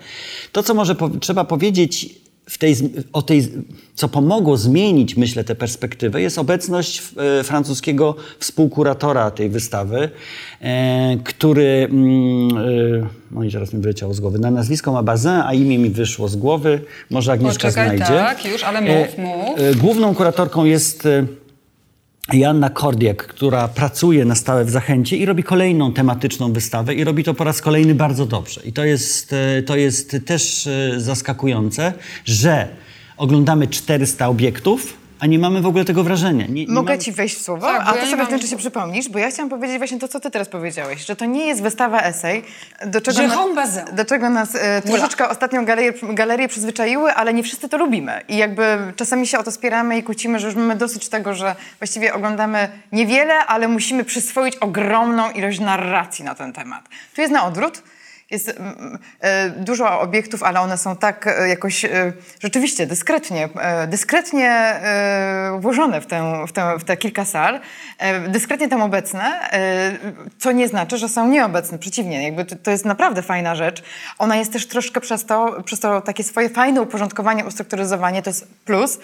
To, co może po, trzeba powiedzieć tej, o tej, co pomogło zmienić, myślę, tę perspektywę, jest obecność e, francuskiego współkuratora tej wystawy, e, który, mm, e, no i zaraz mi wyleciało z głowy, na nazwisko ma Bazin, a imię mi wyszło z głowy, może Agnieszka Poczekaj, znajdzie. tak, już, ale mów, mów. Główną kuratorką jest... Joanna Kordiak, która pracuje na stałe w Zachęcie i robi kolejną tematyczną wystawę i robi to po raz kolejny bardzo dobrze. I to jest, e, to jest też e, zaskakujące, że oglądamy 400 obiektów, a nie mamy w ogóle tego wrażenia. Nie, nie Mogę mamy- ci wejść w słowo, Tak, a ja ty nie sobie w międzyczasie przypomnisz, bo ja chciałam powiedzieć właśnie to, co ty teraz powiedziałeś, że to nie jest wystawa esej, do czego, Że na- home bazin. do czego nas e, troszeczkę ostatnio galerie, galerie przyzwyczaiły, ale nie wszyscy to lubimy. I jakby czasami się o to spieramy i kłócimy, że już mamy dosyć tego, że właściwie oglądamy niewiele, ale musimy przyswoić ogromną ilość narracji na ten temat. Tu jest na odwrót. Jest mm, e, dużo obiektów, ale one są tak e, jakoś e, rzeczywiście dyskretnie, dyskretnie włożone w, tę, w, tę, w te kilka sal, dyskretnie tam obecne, co nie znaczy, że są nieobecne. Przeciwnie, jakby to, to jest naprawdę fajna rzecz. Ona jest też troszkę przez to, przez to takie swoje fajne uporządkowanie, ustrukturyzowanie, to jest plus.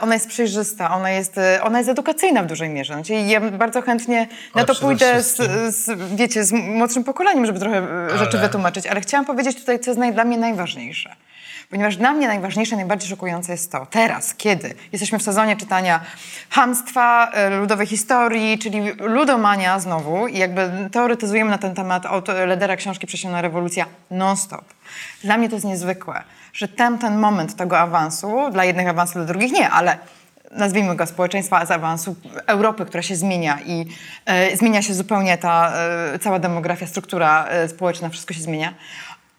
Ona jest przejrzysta, ona jest, ona jest edukacyjna w dużej mierze. Znaczy, ja bardzo chętnie na Ale to pójdę z, z, wiecie, z młodszym pokoleniem, żeby trochę e, rzeczy Ale- chciałam powiedzieć tutaj, co jest dla mnie najważniejsze. Ponieważ dla mnie najważniejsze, najbardziej szokujące jest to, teraz, kiedy jesteśmy w sezonie czytania hamstwa, e, ludowej historii, czyli ludomania znowu i jakby teoretyzujemy na ten temat od Ledera książki Przesiona rewolucja non-stop. Dla mnie to jest niezwykłe, że tam ten moment tego awansu, dla jednych awansu, dla drugich nie, ale nazwijmy go społeczeństwa z awansu Europy, która się zmienia i e, zmienia się zupełnie ta e, cała demografia, struktura e, społeczna, wszystko się zmienia.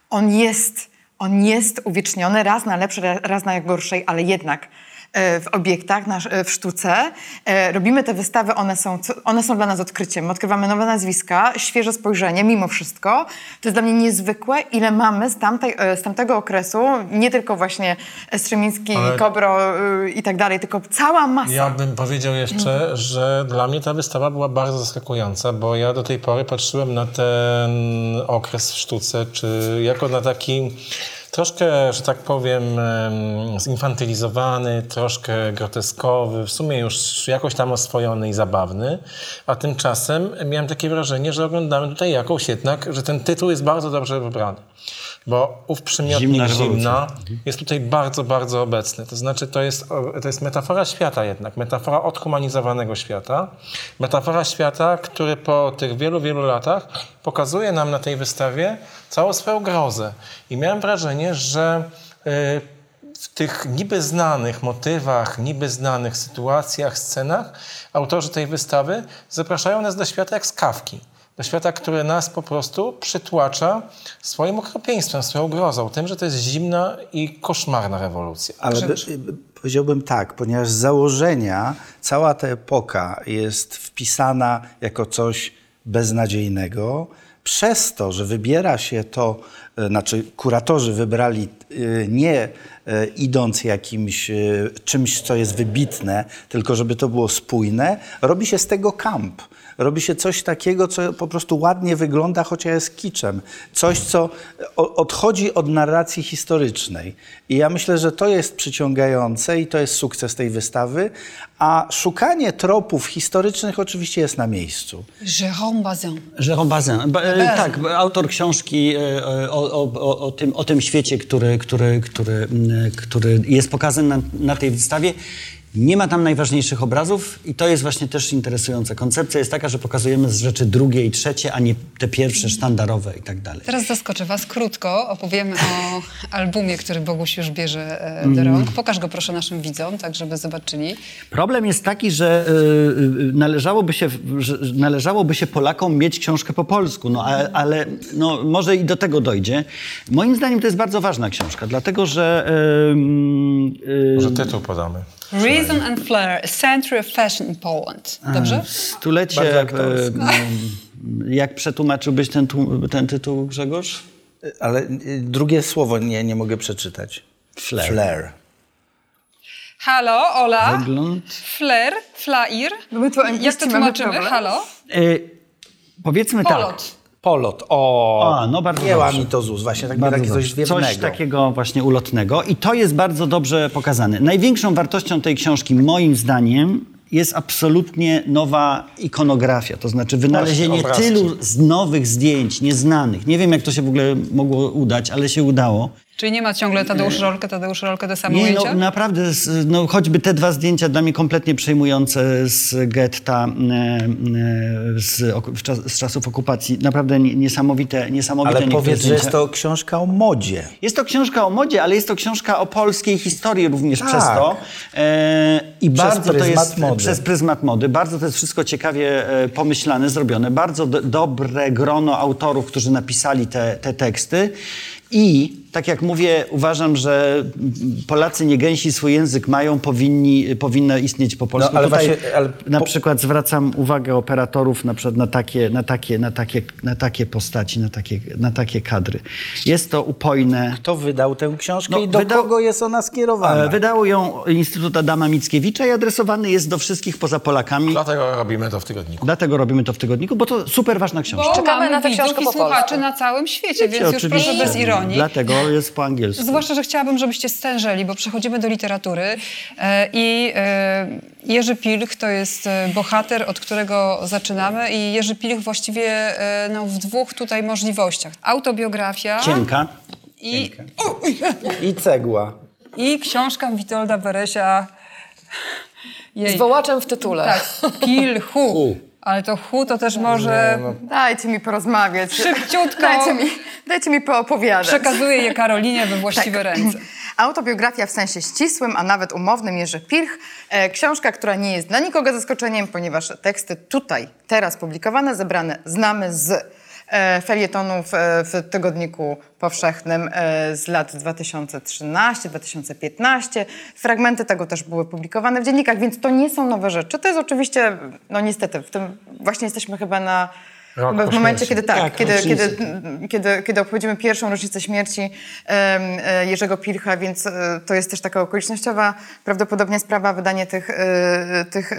On jest, on jest uwieczniony raz na lepszej, raz na gorszej, ale jednak w obiektach, e, w sztuce. E, Robimy te wystawy, one są, one są dla nas odkryciem. My odkrywamy nowe nazwiska, świeże spojrzenie, mimo wszystko. To jest dla mnie niezwykłe, ile mamy z, tamtej, e, z tamtego okresu, nie tylko właśnie Strzemiński, Ale- Kobro y, i tak dalej, tylko cała masa. Ja bym powiedział jeszcze, że dla mnie ta wystawa była bardzo zaskakująca, bo ja do tej pory patrzyłem na ten okres w sztuce, czy jako na taki troszkę, że tak powiem, em, zinfantylizowany, troszkę groteskowy, w sumie już jakoś tam oswojony i zabawny, a tymczasem miałem takie wrażenie, że oglądamy tutaj jakąś jednak, że ten tytuł jest bardzo dobrze wybrany. Bo ów przymiotnik Zimna zimna, jest tutaj bardzo, bardzo obecny. To znaczy, to jest, to jest metafora świata jednak, metafora odhumanizowanego świata, metafora świata, który po tych wielu, wielu latach pokazuje nam na tej wystawie całą swoją grozę. I miałem wrażenie, że y, w tych niby znanych motywach, niby znanych sytuacjach, scenach, autorzy tej wystawy zapraszają nas do świata jak z kawki. Do świata, który nas po prostu przytłacza swoim okropieństwem, swoją grozą, tym, że to jest zimna i koszmarna rewolucja. Ale by, by, powiedziałbym tak, ponieważ z założenia cała ta epoka jest wpisana jako coś beznadziejnego, przez to, że wybiera się to, e, znaczy kuratorzy wybrali e, nie e, idąc jakimś czymś, co jest wybitne, tylko żeby to było spójne, robi się z tego kamp. Robi się coś takiego, co po prostu ładnie wygląda, chociaż jest kiczem. Coś, co odchodzi od narracji historycznej. I ja myślę, że to jest przyciągające i to jest sukces tej wystawy, a szukanie tropów historycznych oczywiście jest na miejscu. Jérôme Bazin. Jérôme Bazin. Ba, e, tak, autor książki e, o, o, o, o, tym, o tym świecie, który, który, który, który jest pokazany na, na tej wystawie. Nie ma tam najważniejszych obrazów i to jest właśnie też interesujące. Koncepcja jest taka, że pokazujemy rzeczy drugie i trzecie, a nie te pierwsze, sztandarowe i tak dalej. Teraz zaskoczę Was krótko. Opowiemy o albumie, który Boguś już bierze e, do rąk. Pokaż go proszę naszym widzom, tak żeby zobaczyli. Problem jest taki, że y, należałoby, się, że należałoby się Polakom mieć książkę po polsku, no, ale, ale no, może i do tego dojdzie. Moim zdaniem to jest bardzo ważna książka, dlatego że... Y, y, może tytuł podamy. Reason and Flair, A Century of Fashion in Poland. Dobrze? Stulecie. E, jak przetłumaczyłbyś ten, ten tytuł, Grzegorz? Ale drugie słowo nie, nie mogę przeczytać. Flair. Flair. Halo, Ola. Wygląd. Flair, flair. No my tu Jak to tłumaczymy? Halo? Y, powiedzmy tak. Polot. O, A, no bardzo Jęła mi to z ust. Właśnie tak, takie coś zwiewnego. Coś takiego właśnie ulotnego. I to jest bardzo dobrze pokazane. Największą wartością tej książki, moim zdaniem, jest absolutnie nowa ikonografia. To znaczy wynalezienie tylu z nowych zdjęć, nieznanych. Nie wiem, jak to się w ogóle mogło udać, ale się udało. Czyli nie ma ciągle Tadeusz Rolkę, Tadeusz Rolkę, te same Nie, no naprawdę, no, choćby te dwa zdjęcia dla mnie kompletnie przejmujące z getta, e, e, z, z czasów okupacji. Naprawdę nie- niesamowite, niesamowite Ale powiedz, że jest to książka o modzie. Jest to książka o modzie, ale jest to książka o polskiej historii również Tak. przez to. E, I Przez bardzo to pryzmat jest mody. przez pryzmat mody. Bardzo to jest wszystko ciekawie pomyślane, zrobione. Bardzo do, dobre grono autorów, którzy napisali te, te teksty. I tak jak mówię, uważam, że Polacy nie gęsi swój język mają, powinni, powinno istnieć po polsku. No, ale Tutaj właśnie, ale na przykład zwracam uwagę operatorów na przykład na takie, na takie, na takie, na takie postaci, na takie, na takie kadry. Jest to upojne. Kto wydał tę książkę No, i do wydał- kogo jest ona skierowana? E, Wydało ją Instytut Adama Mickiewicza i adresowany jest do wszystkich poza Polakami. Dlatego robimy to w tygodniku. Dlatego robimy to w tygodniku, bo to super ważna książka. Bo Czekamy na tę książkę po słuchaczy na całym świecie, więc już proszę bez ironii. Dlatego jest po angielsku. Zwłaszcza, że chciałabym, żebyście stężeli, bo przechodzimy do literatury e, i e, Jerzy Pilch to jest e, bohater, od którego zaczynamy i Jerzy Pilch właściwie no, w dwóch tutaj możliwościach. Autobiografia Cienka. i, I cegła. i książka Witolda Beresia. Jej. Z wołaczem w tytule. Tak, Pilchu. Ale to hu to też może... Dajcie mi porozmawiać. Szybciutko. Dajcie mi, dajcie mi poopowiadać. Przekazuję je Karolinie we właściwe ręce. Autobiografia w sensie ścisłym, a nawet umownym Jerzy Pilch. E, książka, która nie jest dla nikogo zaskoczeniem, ponieważ teksty tutaj, teraz publikowane, zebrane znamy z felietonów e, w Tygodniku Powszechnym e, z lat 2013-2015. Fragmenty tego też były publikowane w dziennikach, więc to nie są nowe rzeczy. To jest oczywiście, no niestety, w tym właśnie jesteśmy chyba na... Rok w momencie, kiedy tak, Tak, kiedy, kiedy, kiedy, kiedy obchodzimy pierwszą rocznicę śmierci e, Jerzego Pilcha, więc e, to jest też taka okolicznościowa prawdopodobnie sprawa wydanie tych, e, tych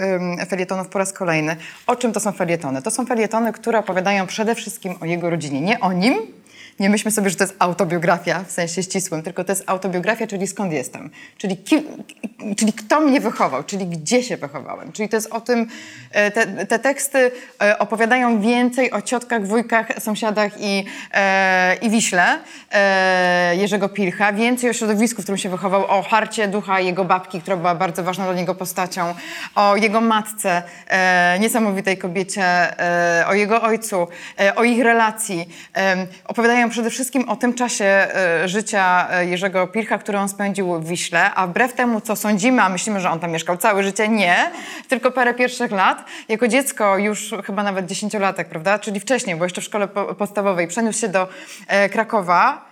felietonów po raz kolejny. O czym to są felietony? To są felietony, które opowiadają przede wszystkim o jego rodzinie, nie o nim. Nie myślmy sobie, że to jest autobiografia w sensie ścisłym, tylko to jest autobiografia, czyli skąd jestem, czyli, ki, czyli kto mnie wychował, czyli gdzie się wychowałem. Czyli to jest o tym, e, te, te teksty e, opowiadają więcej o ciotkach, wujkach, sąsiadach i, e, i Wiśle e, Jerzego Pilcha, więcej o środowisku, w którym się wychował, o harcie ducha jego babki, która była bardzo ważną dla niego postacią, o jego matce, e, niesamowitej kobiecie, e, o jego ojcu, o ich relacji. Opowiadają przede wszystkim o tym czasie e, życia e, Jerzego Pilcha, który on spędził w Wiśle, a wbrew temu, co sądzimy, a myślimy, że on tam mieszkał całe życie, nie, tylko parę pierwszych lat. Jako dziecko już chyba nawet dziesięciolatek, prawda, czyli wcześniej, bo jeszcze w szkole po- podstawowej, przeniósł się do e, Krakowa.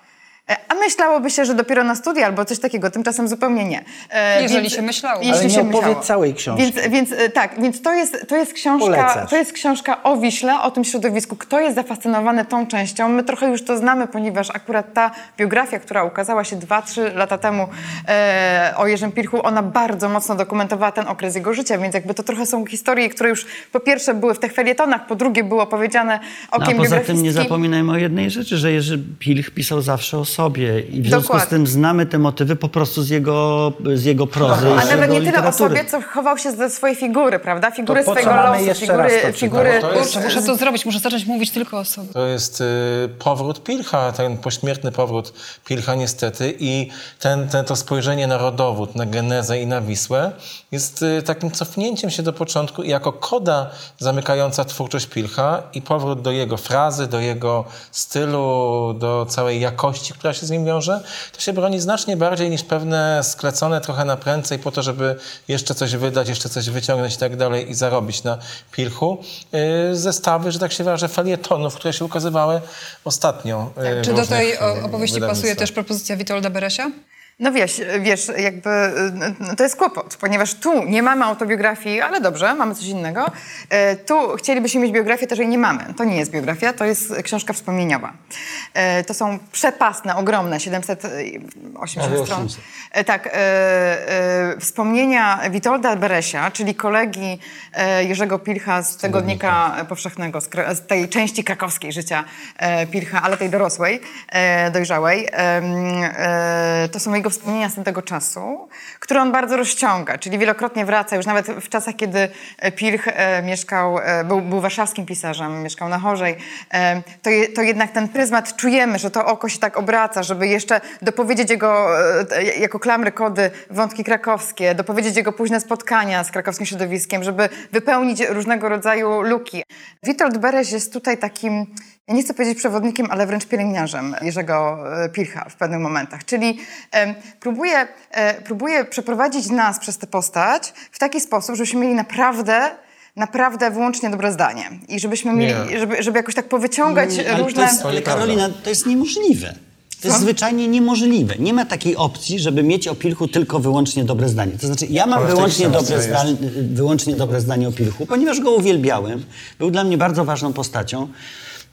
E, A myślałoby się, że dopiero na studia albo coś takiego, tymczasem zupełnie nie. E, Jeżeli się myślało. jeśli Ale nie się całej książki. Więc, więc e, tak, więc to jest, to jest książka, Polecasz. to jest książka o Wiśle, o tym środowisku. Kto jest zafascynowany tą częścią? My trochę już to znamy, ponieważ akurat ta biografia, która ukazała się 2-3 lata temu e, o Jerzym Pilchu, ona bardzo mocno dokumentowała ten okres jego życia, więc jakby to trochę są historie, które już po pierwsze były w tych felietonach, po drugie było powiedziane No, okiem a poza tym nie zapominajmy o jednej rzeczy, że Jerzy Pilch pisał zawsze o sobie i w związku Dokładnie. z tym znamy te motywy po prostu z jego, z jego prozy i A z nawet nie tyle o sobie, co chował się ze swojej figury, prawda? Figury To swojego losu, figury, to figury To jest- Kurczę, muszę to zrobić, muszę zacząć mówić tylko o sobie. To jest y, powrót Pilcha, ten pośmiertny powrót Pilcha niestety i ten, ten, to spojrzenie na rodowód, na genezę i na Wisłę jest y, takim cofnięciem się do początku i jako koda zamykająca twórczość Pilcha i powrót do jego frazy, do jego stylu, do całej jakości, która się z nim wiąże, to się broni znacznie bardziej niż pewne sklecone trochę na prędzej po to, żeby jeszcze coś wydać, jeszcze coś wyciągnąć i tak dalej i zarobić na Pilchu. Y, zestawy, że tak się wyrażę, felietonów, które się ukazywały ostatnio. y, w Czy do tej y, opowieści pasuje też propozycja Witolda Beresia? No wiesz, wiesz, jakby y, to jest kłopot, ponieważ tu nie mamy autobiografii, ale dobrze, mamy coś innego. E, Tu chcielibyśmy mieć biografię, też jej nie mamy. To nie jest biografia, to jest książka wspomnieniowa. To są przepasne, ogromne, 780 Prawie stron. 800. E, Tak, wspomnienia Witolda Beresia, czyli kolegi Jerzego Pilcha z Tygodnika Powszechnego, z, tej części krakowskiej życia Pilcha, ale tej dorosłej, dojrzałej. To są jego wspomnienia z tamtego czasu, które on bardzo rozciąga, czyli wielokrotnie wraca, już nawet w czasach, kiedy e, Pilch e, mieszkał, e, był, był warszawskim pisarzem, mieszkał na Chorzej, to, je, to jednak ten pryzmat czujemy, że to oko się tak obraca, żeby jeszcze dopowiedzieć jego, jako klamry kody, wątki krakowskie, dopowiedzieć jego późne spotkania z krakowskim środowiskiem, żeby wypełnić różnego rodzaju luki. Witold Bereś jest tutaj takim, ja nie chcę powiedzieć przewodnikiem, ale wręcz pielęgniarzem Jerzego e, Pilcha w pewnych momentach. Czyli em, próbuje, e, próbuje przeprowadzić nas przez tę postać w taki sposób, żebyśmy mieli naprawdę naprawdę wyłącznie dobre zdanie. I żebyśmy mieli, Nie. żeby, żeby jakoś tak powyciągać Ale, to różne... jest, ale Karolina, to jest niemożliwe. To jest Co? zwyczajnie niemożliwe. Nie ma takiej opcji, żeby mieć o Pilchu tylko wyłącznie dobre zdanie. To znaczy, ja mam Ale wyłącznie dobre, zdanie, wyłącznie dobre zdanie o Pilchu, ponieważ go uwielbiałem. Był dla mnie bardzo ważną postacią.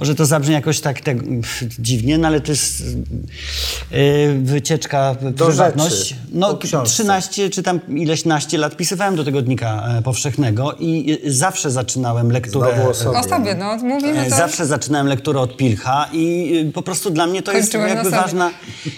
Może to zabrzmi jakoś tak, tak pff, dziwnie, no ale to jest yy, wycieczka Do prywatność. rzeczy, No, o książce. 13 czy tam ileś naście lat pisywałem do tygodnika e, powszechnego i zawsze zaczynałem lekturę. Znowu o sobie. O sobie, no mówimy E, to... Zawsze zaczynałem lekturę od Pilcha i y, po prostu dla mnie to jest Kończyłem na jakby ważna...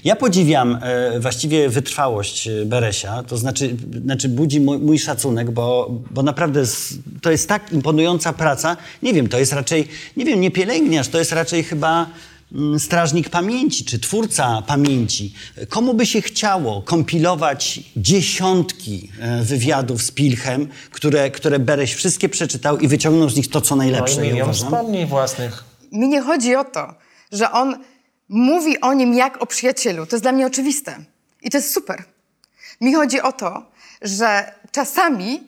Ja podziwiam e, właściwie wytrwałość Beresia, to znaczy, znaczy budzi mój, mój szacunek, bo, bo naprawdę z, to jest tak imponująca praca. Nie wiem, to jest raczej, nie wiem, nie pielęgniarz, to jest raczej chyba mm, strażnik pamięci, czy twórca pamięci. Komu by się chciało kompilować dziesiątki e, wywiadów z Pilchem, które, które Bereś wszystkie przeczytał i wyciągnął z nich to, co No najlepsze, i ja milion wspomnień własnych. Mi nie chodzi o to, że on mówi o nim jak o przyjacielu. To jest dla mnie oczywiste. I to jest super. Mi chodzi o to, że czasami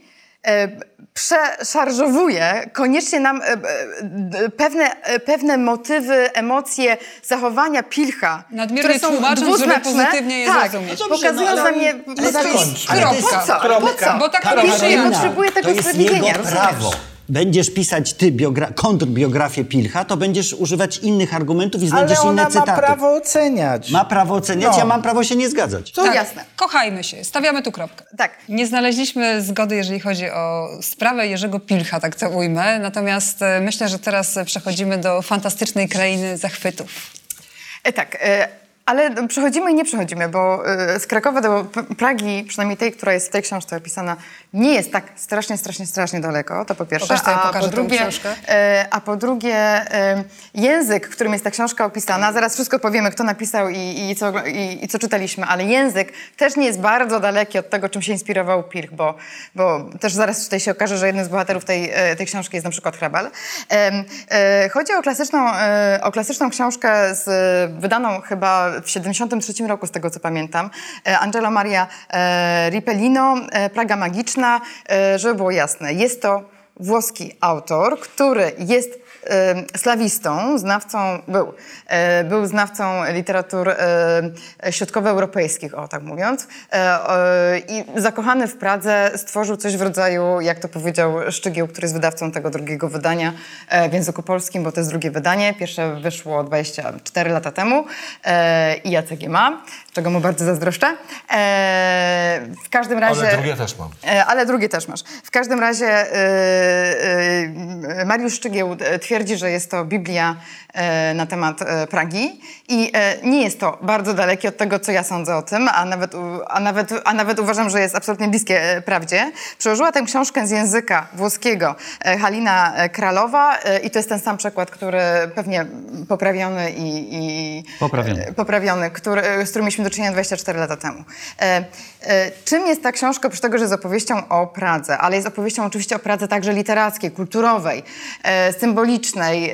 przeszarżowuje koniecznie nam e, e, pewne, e, pewne motywy, emocje, zachowania pilcha, Nadmiernie które są tłumacząc, żeby dwuznaczne. pozytywnie je tak, zrozumieć. No dobrze, pokazując no, ale- na mnie... ale po prostu- zakończ. Ale jest- Po co? Tak potrzebuje tego to jest usprawiedliwienia, jego rozumiesz? prawo. Będziesz pisać ty biogra- kontrbiografię Pilcha, to będziesz używać innych argumentów i Ale znajdziesz ona inne ma cytaty. prawo oceniać. Ma prawo oceniać, No. ja mam prawo się nie zgadzać. To Tak, jasne. Kochajmy się, stawiamy tu kropkę. Tak. Nie znaleźliśmy zgody, jeżeli chodzi o sprawę Jerzego Pilcha, tak to ujmę. Natomiast e, myślę, że teraz przechodzimy do fantastycznej krainy zachwytów. E, tak. E, ale przechodzimy i nie przechodzimy, bo y, z Krakowa do Pragi, przynajmniej tej, która jest w tej książce opisana, nie jest tak strasznie, strasznie, strasznie daleko, to po pierwsze. Pokaż, ja a, pokażę po drugie, książkę. e, a po drugie, język, którym jest ta książka opisana, zaraz wszystko powiemy, kto napisał i, i, co, i, i co czytaliśmy, ale język też nie jest bardzo daleki od tego, czym się inspirował Pirch, bo, bo też zaraz tutaj się okaże, że jednym z bohaterów tej, e, tej książki jest na przykład Hrabal. E, chodzi o klasyczną, o klasyczną książkę z, wydaną chyba w 73 roku, z tego co pamiętam. Angelo Maria Ripellino, e, Praga Magiczna, e, żeby było jasne. Jest to włoski autor, który jest slawistą, znawcą, był, e, był znawcą literatur e, środkowoeuropejskich, o tak mówiąc. I zakochany w Pradze stworzył coś w rodzaju, jak to powiedział Szczygieł, który jest wydawcą tego drugiego wydania w języku polskim, bo to jest drugie wydanie. Pierwsze wyszło 24 lata temu i Jacek je ma, czego mu bardzo zazdroszczę. E, w każdym razie... Ale drugie też mam. E, Ale drugie też masz. W każdym razie e, e, Mariusz Szczygieł e, twierdzi, że jest to Biblia e, na temat Pragi i e, nie jest to bardzo dalekie od tego, co ja sądzę o tym, a nawet, a nawet, a nawet uważam, że jest absolutnie bliskie e, prawdzie. Przełożyła tę książkę z języka włoskiego e, Halina Kralowa i to jest ten sam przekład, który pewnie poprawiony i... i Poprawiony. poprawiony, który, z którym mieliśmy do czynienia 24 lata temu. Czym jest ta książka, oprócz tego, że jest opowieścią o Pradze, ale jest opowieścią oczywiście o Pradze także literackiej, kulturowej, symbolicznej,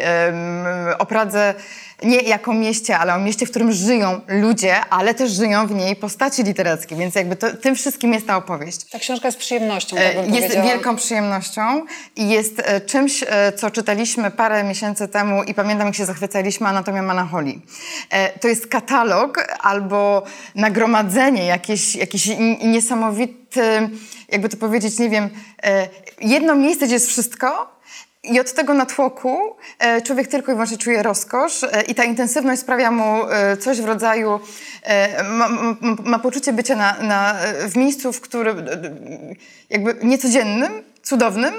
o Pradze nie jako mieście, ale o mieście, w którym żyją ludzie, ale też żyją w niej postaci literackie, więc jakby to, tym wszystkim jest ta opowieść. Ta książka jest przyjemnością, E, tak Jest wielką przyjemnością i jest e, czymś, e, co czytaliśmy parę miesięcy temu i pamiętam, jak się zachwycaliśmy Anatomią Manacholi. E, To jest katalog albo nagromadzenie, jakieś, jakiś n- niesamowity, jakby to powiedzieć, nie wiem, jedno miejsce, gdzie jest wszystko, i od tego natłoku e, człowiek tylko i wyłącznie czuje rozkosz e, i ta intensywność sprawia mu e, coś w rodzaju, ma, ma, ma poczucie bycia na, na, w miejscu, w którym jakby niecodziennym, cudownym.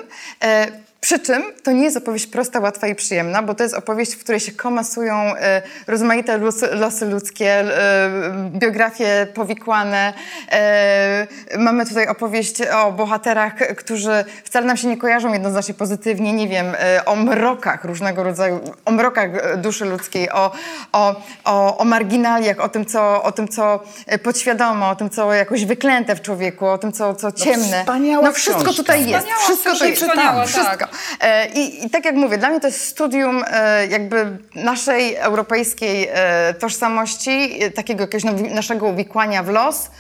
Przy czym to nie jest opowieść prosta, łatwa i przyjemna, bo to jest opowieść, w której się komasują e, rozmaite losy, ludzkie, e, biografie powikłane. E, mamy tutaj opowieść o bohaterach, którzy wcale nam się nie kojarzą jednoznacznie pozytywnie, nie wiem, o mrokach różnego rodzaju, o mrokach duszy ludzkiej, o, o, o, o marginaliach, o tym, co, o tym, co podświadomo, o tym, co jakoś wyklęte w człowieku, o tym, co, co ciemne. wspaniała no wszystko książka. tutaj jest. Wspaniała, wszystko tutaj wspaniała, wszystko. E, I, I tak jak mówię, dla mnie to jest studium e, jakby naszej europejskiej e, tożsamości, takiego jakiegoś naszego uwikłania w los.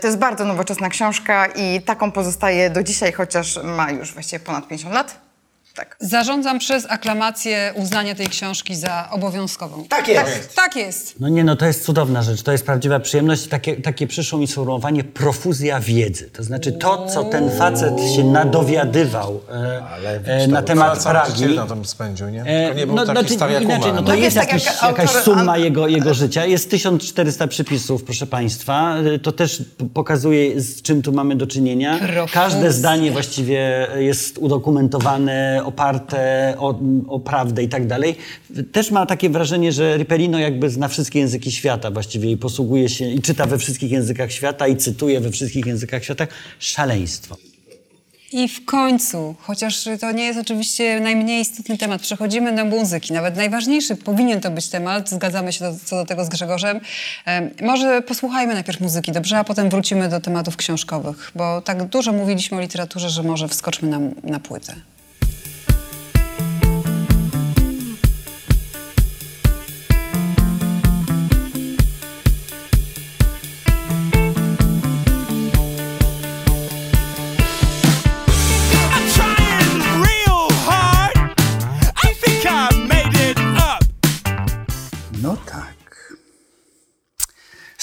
To jest bardzo nowoczesna książka i taką pozostaje do dzisiaj, chociaż ma już właściwie ponad 50 lat. Tak. Zarządzam przez aklamację uznanie tej książki za obowiązkową. Tak jest. Tak jest. No nie, no to jest cudowna rzecz, to jest prawdziwa przyjemność. Takie, takie przyszło mi sformułowanie profuzja wiedzy. To znaczy to, co ten facet się nadowiadywał e, e, na temat Pragi. na tym spędził, nie? E, To nie był taki znaczy, stary jak inaczej, Uma, no to nie? jest tak jakiś, jak jakaś autor- summa an- jego, jego życia. Jest 1400 przypisów, proszę Państwa. E, To też pokazuje, z czym tu mamy do czynienia. Profuzja. Każde zdanie właściwie jest udokumentowane, oparte o, o prawdę i tak dalej. Też ma takie wrażenie, że Ripperino jakby zna wszystkie języki świata właściwie i posługuje się, i czyta we wszystkich językach świata i cytuje we wszystkich językach świata. Szaleństwo. I w końcu, chociaż to nie jest oczywiście najmniej istotny temat, przechodzimy do muzyki. Nawet najważniejszy powinien to być temat, zgadzamy się do, co do tego z Grzegorzem. Em, może posłuchajmy najpierw muzyki, dobrze? A potem wrócimy do tematów książkowych, bo tak dużo mówiliśmy o literaturze, że może wskoczmy na, na płytę.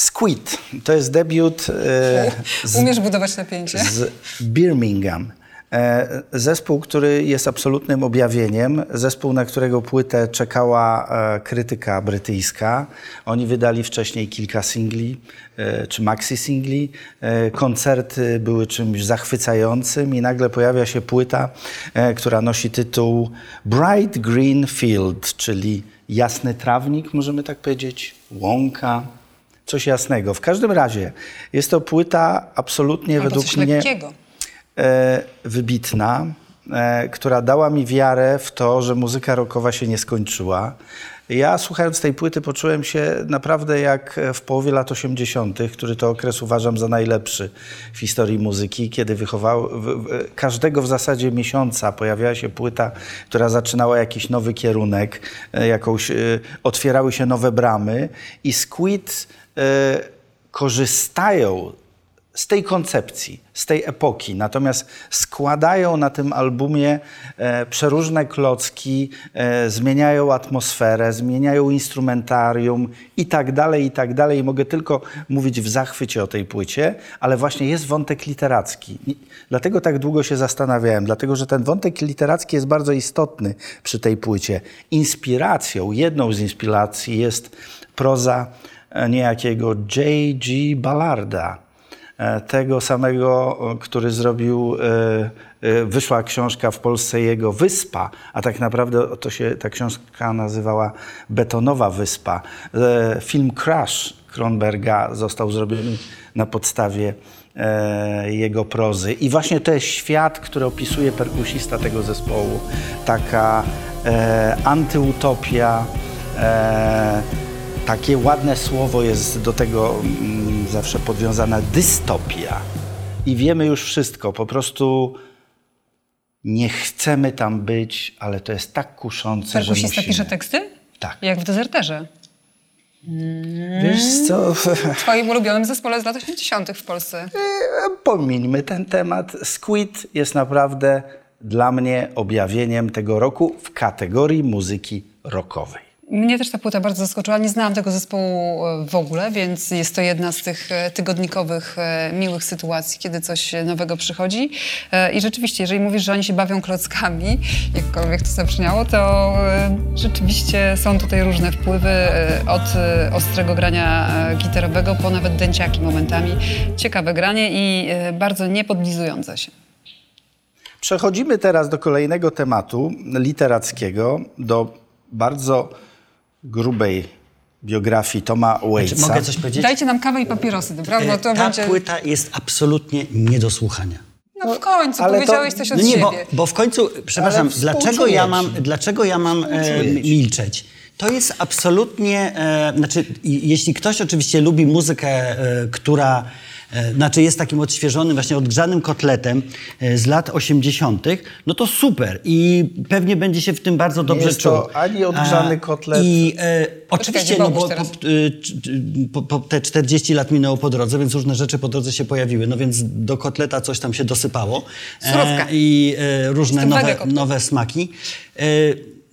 Squid to jest debiut e, z, Umiesz budować napięcie? z Birmingham. E, Zespół, który jest absolutnym objawieniem, zespół, na którego płytę czekała e, krytyka brytyjska. Oni wydali wcześniej kilka singli, e, czy maxi singli. E, Koncerty były czymś zachwycającym i nagle pojawia się płyta, e, która nosi tytuł Bright Green Field, czyli jasny trawnik, możemy tak powiedzieć, łąka, coś jasnego. W każdym razie jest to płyta absolutnie Albo według coś mnie lekkiego. e, wybitna, która dała mi wiarę w to, że muzyka rockowa się nie skończyła. Ja słuchając tej płyty poczułem się naprawdę jak w połowie lat 80., który to okres uważam za najlepszy w historii muzyki, kiedy wychował, w, w, każdego w zasadzie miesiąca pojawiała się płyta, która zaczynała jakiś nowy kierunek, e, jakąś, e, otwierały się nowe bramy i Squid e, korzystają z tej koncepcji, z tej epoki. Natomiast składają na tym albumie e, przeróżne klocki, e, zmieniają atmosferę, zmieniają instrumentarium i tak dalej, i tak dalej. Mogę tylko mówić w zachwycie o tej płycie, ale właśnie jest wątek literacki. I dlatego tak długo się zastanawiałem, dlatego że ten wątek literacki jest bardzo istotny przy tej płycie. Inspiracją, jedną z inspiracji jest proza e, niejakiego J.G. Ballarda tego samego, który zrobił, e, e, wyszła książka w Polsce jego Wyspa, a tak naprawdę to się, ta książka nazywała Betonowa Wyspa. E, Film Crash Kronberga został zrobiony na podstawie e, jego prozy. I właśnie to jest świat, który opisuje perkusista tego zespołu. Taka e, antyutopia, e, takie ładne słowo jest do tego mm, zawsze podwiązana dystopia. I wiemy już wszystko, po prostu nie chcemy tam być, ale to jest tak kuszące, że Perkusista musimy. pisze teksty? Tak. Jak w dezerterze. Wiesz co, W twoim ulubionym zespole z lat 80. w Polsce. pomińmy ten temat. Squid jest naprawdę dla mnie objawieniem tego roku w kategorii muzyki rockowej. Mnie też ta płyta bardzo zaskoczyła. Nie znałam tego zespołu e, w ogóle, więc jest to jedna z tych e, tygodnikowych, e, miłych sytuacji, kiedy coś nowego przychodzi. I rzeczywiście, jeżeli mówisz, że oni się bawią klockami, jakkolwiek to zabrzmiało, to rzeczywiście są tutaj różne wpływy od ostrego grania gitarowego po nawet dęciaki momentami. Ciekawe granie i bardzo niepodlizujące się. Przechodzimy teraz do kolejnego tematu literackiego, do bardzo grubej biografii Toma Czy Waitsa. mogę coś powiedzieć? Dajcie nam kawę i papierosy, dobra? E, to Ta będzie... płyta jest absolutnie nie do słuchania. No w końcu, ale to- powiedziałeś coś od No nie, siebie. bo, bo w końcu, przepraszam, dlaczego ja mam, dlaczego ja mam e, milczeć? To jest absolutnie, e, znaczy jeśli ktoś oczywiście lubi muzykę, e, która znaczy jest takim odświeżonym, właśnie odgrzanym kotletem e, z lat 80., no to super i pewnie będzie się w tym bardzo dobrze jest czuł. to ani odgrzany kotlet. I e, oczywiście, no bo po, czy- po, po te 40 lat minęło po drodze, więc różne rzeczy po drodze się pojawiły. No więc do kotleta coś tam się dosypało. Surówka. I e, różne nowe, nowe smaki.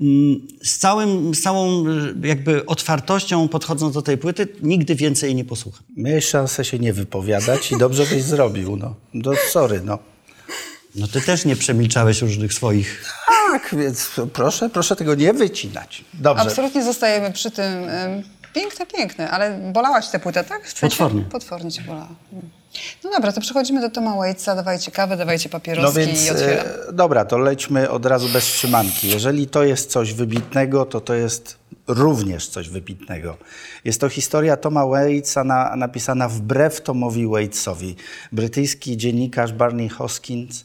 Mm, z, całym, z całą e, jakby otwartością podchodząc do tej płyty, nigdy więcej jej nie posłucham. Miałeś szansę się nie wypowiadać i dobrze byś zrobił. No. no sorry, no. No ty też nie przemilczałeś różnych swoich... Tak, więc proszę, proszę tego nie wycinać. Dobrze. Absolutnie zostajemy przy tym. ym, Piękne, piękne, ale bolała ci ta płyta, tak? W sensie? Potwornie. Potwornie cię bolała. No dobra, to przechodzimy do Toma Waitsa. Dawajcie kawę, dawajcie No papieroski więc, i otwieram. e, dobra, to lećmy od razu bez trzymanki. Jeżeli to jest coś wybitnego, to to jest również coś wybitnego. Jest to historia Toma Waitsa na, napisana wbrew Tomowi Waitsowi. Brytyjski dziennikarz Barney Hoskins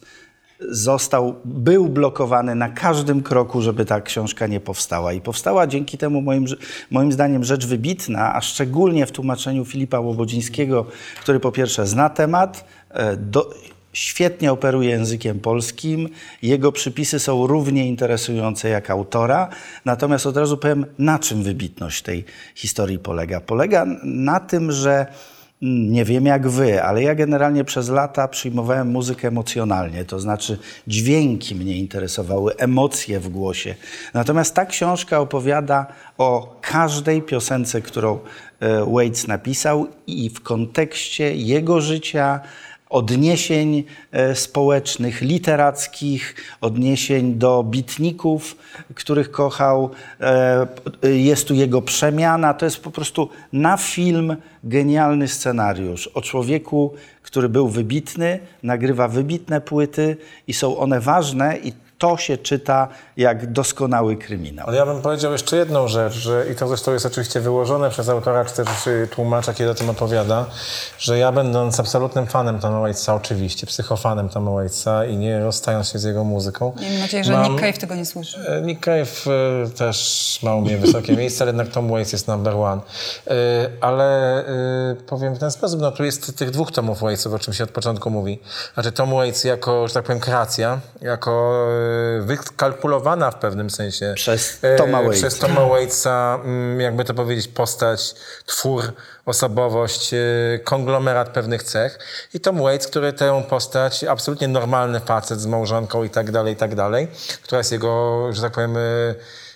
został, był blokowany na każdym kroku, żeby ta książka nie powstała. I powstała dzięki temu moim, moim zdaniem rzecz wybitna, a szczególnie w tłumaczeniu Filipa Łobodzińskiego, który po pierwsze zna temat, e, do, świetnie operuje językiem polskim. Jego przypisy są równie interesujące jak autora. Natomiast od razu powiem, na czym wybitność tej historii polega. Polega na tym, że nie wiem jak wy, ale ja generalnie przez lata przyjmowałem muzykę emocjonalnie, to znaczy dźwięki mnie interesowały, emocje w głosie. Natomiast ta książka opowiada o każdej piosence, którą e, Waits napisał i w kontekście jego życia, odniesień e, społecznych, literackich, odniesień do bitników, których kochał. E, Jest tu jego przemiana. To jest po prostu na film genialny scenariusz o człowieku, który był wybitny, nagrywa wybitne płyty i są one ważne i to się czyta jak doskonały kryminał. Ale ja bym powiedział jeszcze jedną rzecz, że, i to zresztą jest oczywiście wyłożone przez autora, czy też tłumacza, kiedy o tym opowiada, że ja będąc absolutnym fanem Toma Waitsa, oczywiście, psychofanem Toma Waitsa i nie rozstając się z jego muzyką. Mam nadzieję, że mam- Nick Cave tego nie słyszy. E, Nick Cave e, też ma u mnie wysokie miejsce, ale jednak Tom Waits jest number one. E, Ale powiem w ten sposób, no tu jest tych dwóch Tomów Waitsów, o czym się od początku mówi. Znaczy Tom Waits jako, że tak powiem, kreacja, jako wykalkulowana w pewnym sensie. Przez e, Toma Waitsa. Przez Toma Waitsa, mm, jakby to powiedzieć, postać, twór, osobowość, e, konglomerat pewnych cech. I Tom Waits, który tę postać, absolutnie normalny facet z małżonką i tak dalej, i tak dalej, która jest jego, że tak powiem,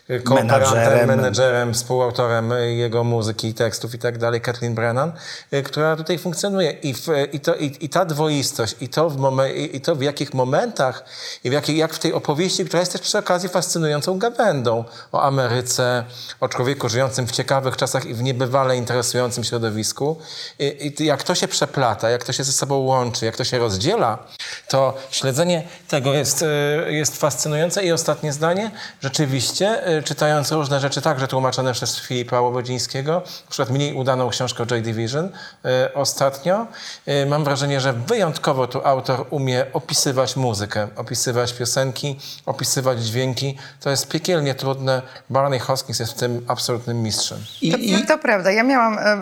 kooperantem, Menadżerem. menedżerem, współautorem jego muzyki, tekstów i tak dalej, Kathleen Brennan, e, która tutaj funkcjonuje. I, w, i, to, i, i ta dwoistość, i to, w momen, i, to w jakich momentach, i w jakich, jak w tej opowieści, która jest też przy okazji fascynującą gawędą o Ameryce, o człowieku żyjącym w ciekawych czasach i w niebywale interesującym środowisku. I, i jak to się przeplata, jak to się ze sobą łączy, jak to się rozdziela, to śledzenie tego jest, jest fascynujące. I ostatnie zdanie, rzeczywiście, czytając różne rzeczy, także tłumaczone przez Filipa Łobodzińskiego, na przykład mniej udaną książkę Joy Division e, ostatnio, e, mam wrażenie, że wyjątkowo tu autor umie opisywać muzykę, opisywać piosenki, opisywać dźwięki. To jest piekielnie trudne. Barney Hoskins jest w tym absolutnym mistrzem. I, To, i, to prawda. Ja miałam. e,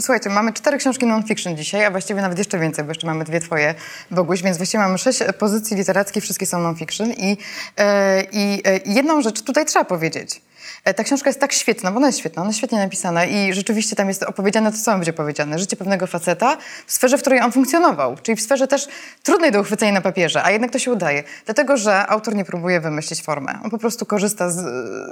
Słuchajcie, mamy cztery książki non-fiction dzisiaj, a właściwie nawet jeszcze więcej, bo jeszcze mamy dwie twoje, Boguś, więc właściwie mamy sześć pozycji literackich, wszystkie są non-fiction. I, i jedną rzecz tutaj trzeba powiedzieć. E, Ta książka jest tak świetna, bo ona jest świetna, ona jest świetnie napisana i rzeczywiście tam jest opowiedziane to, co będzie powiedziane. Życie pewnego faceta w sferze, w której on funkcjonował, czyli w sferze też trudnej do uchwycenia na papierze, a jednak to się udaje. Dlatego, że autor nie próbuje wymyślić formę. On po prostu korzysta z,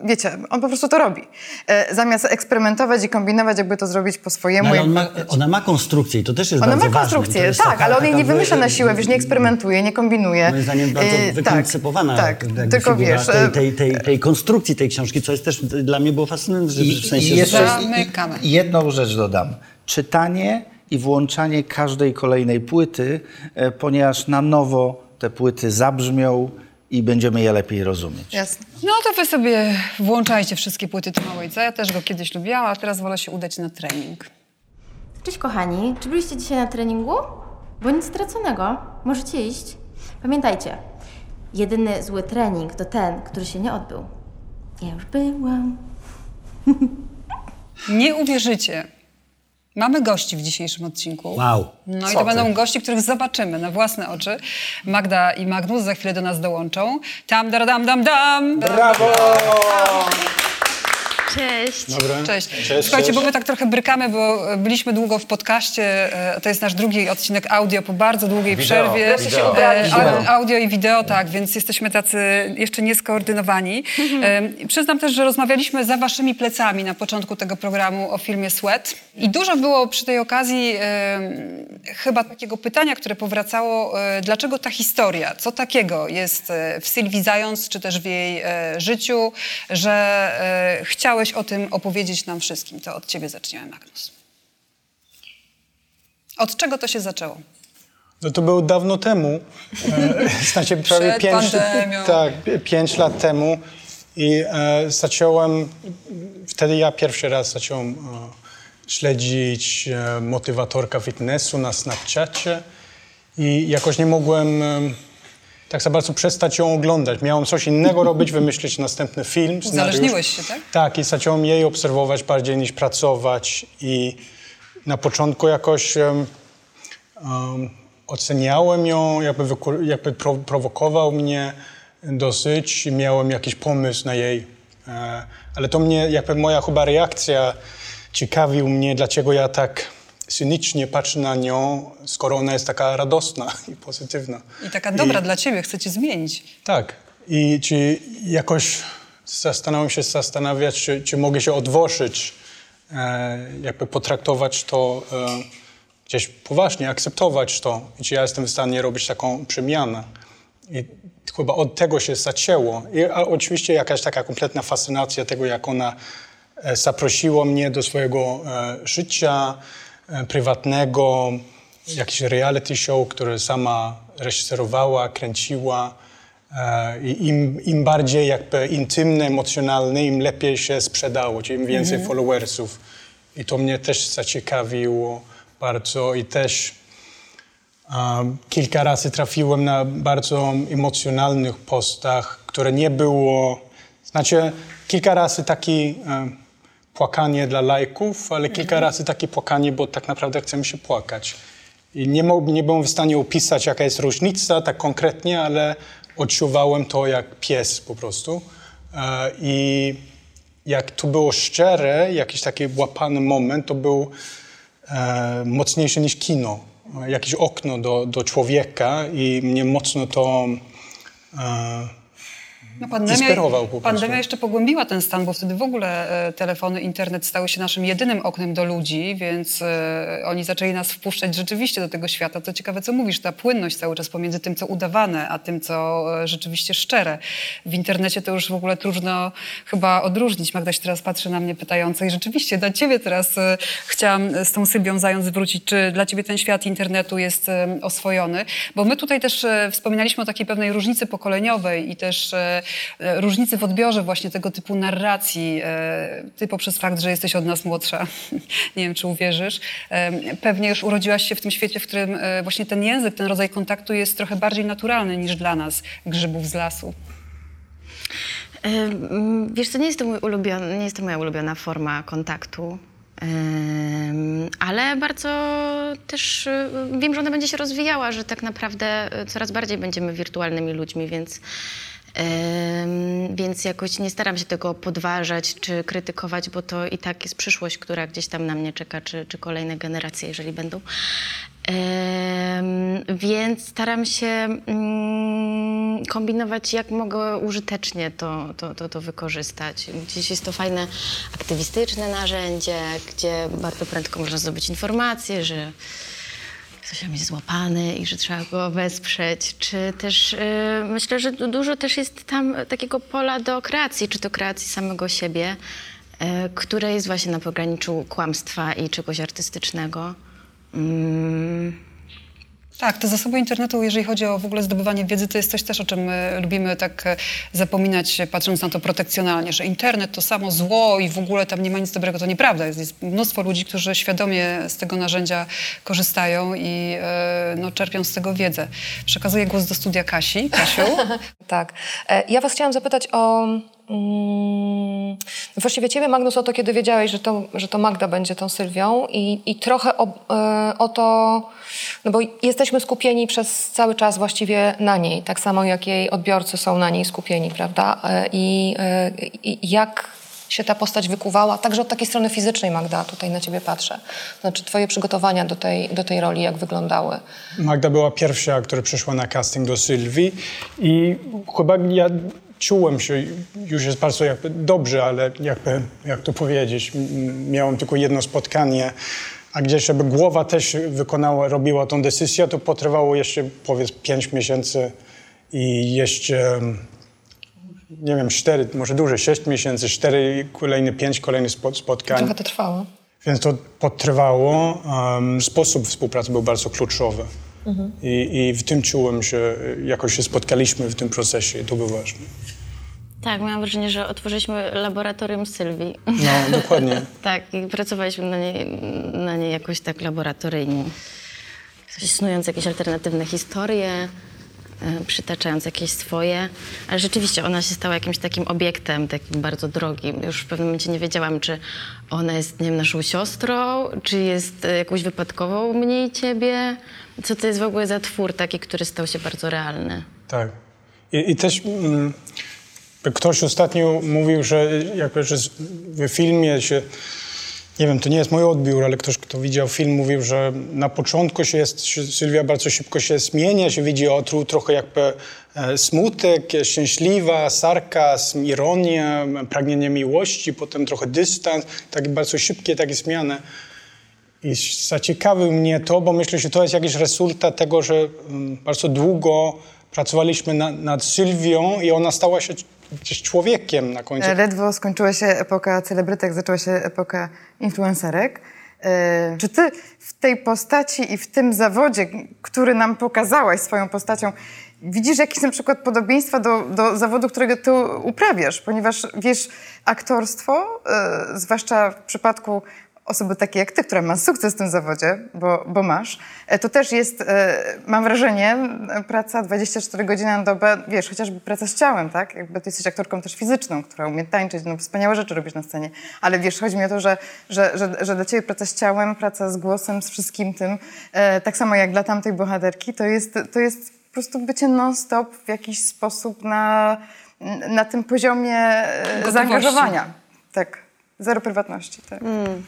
wiecie, on po prostu to robi. E, Zamiast eksperymentować i kombinować, jakby to zrobić po swojemu. No, ma, ona ma konstrukcję i to też jest ona bardzo ma ważne. To konstrukcję, jest tak, taka- ale on jej nie wymyśla wy- na siłę, wiesz, nie eksperymentuje, nie kombinuje. Moim zdaniem bardzo E, wykoncypowana Tak, jakby tak. tylko figura wiesz, tej, e, tej, tej, tej konstrukcji tej książki, co jest też dla mnie było fascynujące, że i, w sensie... i jeszcze Zamykamy. jedną rzecz dodam. Czytanie i włączanie każdej kolejnej płyty, e, ponieważ na nowo te płyty zabrzmią i będziemy je lepiej rozumieć. Jasne. No to wy sobie włączajcie wszystkie płyty Toma Waitsa. Ja też go kiedyś lubiłam, a teraz wolę się udać na trening. Cześć kochani, czy byliście dzisiaj na treningu? Bo nic straconego, możecie iść. Pamiętajcie, jedyny zły trening to ten, który się nie odbył. Ja już byłam. Nie uwierzycie. Mamy gości w dzisiejszym odcinku. Wow. No i to ty? będą gości, których zobaczymy na własne oczy. Magda i Magnus za chwilę do nas dołączą. Tam, dam, dam, dam, dam. Brawo! Cześć. Cześć. Słuchajcie, bo my tak trochę brykamy, bo byliśmy długo w podcaście. e, To jest nasz drugi odcinek audio po bardzo długiej Wideo, przerwie. Wreszcie się Audio i wideo, tak, więc jesteśmy tacy jeszcze nieskoordynowani. E, Przyznam też, że rozmawialiśmy za waszymi plecami na początku tego programu o filmie Sweat. I dużo było przy tej okazji e, chyba takiego pytania, które powracało, dlaczego ta historia, co takiego jest w Sylwii Zając, czy też w jej życiu, że e, chciałeś o tym opowiedzieć nam wszystkim. To od ciebie zaczniemy, Magnus. Od czego to się zaczęło? No to było dawno temu, e, znaczy prawie Przed pięć, pandemią. tak, pięć lat temu i e, zacząłem, wtedy ja pierwszy raz zacząłem e, śledzić e, motywatorka fitnessu na Snapchacie i jakoś nie mogłem tak za bardzo przestać ją oglądać. Miałem coś innego robić, wymyślić następny film. Uzależniłeś się, tak? Tak, i zacząłem jej obserwować bardziej niż pracować i na początku jakoś em, em, oceniałem ją, jakby, jakby pro, prowokował mnie dosyć i miałem jakiś pomysł na jej. E, ale to mnie, jakby moja chyba reakcja ciekawił mnie, dlaczego ja tak cynicznie patrzę na nią, skoro ona jest taka radosna i pozytywna. I taka dobra dla ciebie, chcę cię zmienić. Tak. I czy jakoś zastanawiam się zastanawiać, czy, czy mogę się odwożyć, e, jakby potraktować to gdzieś poważnie akceptować to i czy ja jestem w stanie robić taką przemianę. I chyba od tego się zaczęło. I oczywiście jakaś taka kompletna fascynacja tego, jak ona e, zaprosiła mnie do swojego e, życia e, prywatnego, jakiś reality show, który sama reżyserowała, kręciła. E, I im, im bardziej jakby intymne, emocjonalne, im lepiej się sprzedało, czyli im więcej followersów. I to mnie też zaciekawiło bardzo i też um, kilka razy trafiłem na bardzo emocjonalnych postach, które nie było, znaczy kilka razy taki um, płakanie dla lajków, ale kilka razy takie płakanie, bo tak naprawdę chcemy się płakać. I nie, mo- nie byłem w stanie opisać, jaka jest różnica tak konkretnie, ale odczuwałem to jak pies po prostu. E, I jak to było szczere, jakiś taki łapany moment, to był e, mocniejszy niż kino. E, Jakieś okno do, do człowieka i mnie mocno to No, pandemia, pandemia jeszcze pogłębiła ten stan, bo wtedy w ogóle e, telefony, internet stały się naszym jedynym oknem do ludzi, więc e, oni zaczęli nas wpuszczać rzeczywiście do tego świata. To ciekawe, co mówisz, ta płynność cały czas pomiędzy tym, co udawane, a tym, co e, rzeczywiście szczere. W internecie to już w ogóle trudno chyba odróżnić. Magda się teraz patrzy na mnie pytająco i rzeczywiście dla ciebie teraz chciałam z tą Sylwią Zając wrócić, czy dla ciebie ten świat internetu jest oswojony? Bo my tutaj też wspominaliśmy o takiej pewnej różnicy pokoleniowej i też różnicy w odbiorze właśnie tego typu narracji. E, Ty poprzez fakt, że jesteś od nas młodsza, nie wiem czy uwierzysz, e, pewnie już urodziłaś się w tym świecie, w którym e, właśnie ten język, ten rodzaj kontaktu jest trochę bardziej naturalny niż dla nas, grzybów z lasu. Wiesz, to nie jest to, mój ulubiony, nie jest to moja ulubiona forma kontaktu, ale bardzo też wiem, że ona będzie się rozwijała, że tak naprawdę coraz bardziej będziemy wirtualnymi ludźmi, więc, więc jakoś nie staram się tego podważać czy krytykować, bo to i tak jest przyszłość, która gdzieś tam na mnie czeka, czy, czy kolejne generacje, jeżeli będą. Więc staram się mm, kombinować, jak mogę użytecznie to, to, to, to wykorzystać. Gdzieś jest to fajne aktywistyczne narzędzie, gdzie bardzo prędko można zdobyć informacje, że tam jest złapany i że trzeba go wesprzeć. Czy też y, myślę, że du- dużo też jest tam takiego pola do kreacji, czy to kreacji samego siebie, y, które jest właśnie na pograniczu kłamstwa i czegoś artystycznego. Mm. Tak, te zasoby internetu, jeżeli chodzi o w ogóle zdobywanie wiedzy, to jest coś też, o czym my lubimy tak e, zapominać, e, patrząc na to protekcjonalnie, że internet to samo zło i w ogóle tam nie ma nic dobrego. To nieprawda. Jest, jest mnóstwo ludzi, którzy świadomie z tego narzędzia korzystają i e, no, czerpią z tego wiedzę. Przekazuję głos do studia Kasi. Kasiu. Tak. E, Ja was chciałam zapytać o... Mm, właściwie ciebie, Magnus, o to, kiedy wiedziałeś, że to, że to Magda będzie tą Sylwią i, i trochę o, e, o to, no bo jesteśmy skupieni przez cały czas właściwie na niej, tak samo jak jej odbiorcy są na niej skupieni, prawda? E, I, e, i jak się ta postać wykuwała, także od takiej strony fizycznej, Magda, tutaj na ciebie patrzę. Znaczy twoje przygotowania do tej, do tej roli, jak wyglądały? Magda była pierwsza, która przyszła na casting do Sylwii i chyba ja czułem się, już jest bardzo jakby dobrze, ale jakby, jak to powiedzieć, miałem tylko jedno spotkanie, a gdzieś jakby głowa też wykonała, robiła tą decyzję, to potrwało jeszcze powiedz pięć miesięcy i jeszcze nie wiem, cztery, może dłużej, sześć miesięcy, cztery, kolejne pięć kolejnych spo- spotkań. Trochę to trwało. Więc to potrwało. Um, sposób współpracy był bardzo kluczowy. I, I w tym czułem, że jakoś się spotkaliśmy w tym procesie i to było ważne. Tak, miałam wrażenie, że otworzyliśmy laboratorium Sylwii. No, dokładnie. tak, i pracowaliśmy na niej, na niej jakoś tak laboratoryjnie. Coś Snując jakieś alternatywne historie, przytaczając jakieś swoje. Ale rzeczywiście ona się stała jakimś takim obiektem, takim bardzo drogim. Już w pewnym momencie nie wiedziałam, czy ona jest, nie wiem, naszą siostrą, czy jest e, jakąś wypadkową mnie i ciebie. Co to jest w ogóle za twór taki, który stał się bardzo realny. Tak. I, i też mm, ktoś ostatnio mówił, że jakby, że w filmie się, nie wiem, to nie jest mój odbiór, ale ktoś, kto widział film, mówił, że na początku się jest, Sylwia bardzo szybko się zmienia, się widzi o tru- trochę jakby e, smutek, szczęśliwa, sarkazm, ironia, pragnienie miłości, potem trochę dystans, takie bardzo szybkie takie zmiany. i zaciekawił mnie to, bo myślę, że to jest jakiś rezultat tego, że mm, bardzo długo pracowaliśmy na, nad Sylwią i ona stała się gdzieś człowiekiem na końcu. E, Ledwo skończyła się epoka celebrytek, zaczęła się epoka influencerek. E, Czy ty w tej postaci i w tym zawodzie, który nam pokazałaś swoją postacią, widzisz jakieś na przykład podobieństwa do, do zawodu, którego ty uprawiasz? Ponieważ wiesz, aktorstwo, e, zwłaszcza w przypadku osoby takiej jak ty, która ma sukces w tym zawodzie, bo, bo masz, e, to też jest, e, mam wrażenie, e, praca 24 godziny na dobę, wiesz, chociażby praca z ciałem, tak? Jakby ty jesteś aktorką też fizyczną, która umie tańczyć, no wspaniałe rzeczy robisz na scenie, ale wiesz, chodzi mi o to, że, że, że, że dla ciebie praca z ciałem, praca z głosem, z wszystkim tym, tak samo jak dla tamtej bohaterki, to jest, to jest po prostu bycie non-stop w jakiś sposób na, na tym poziomie Gotowości. zaangażowania. Tak, zero prywatności, tak. Ym,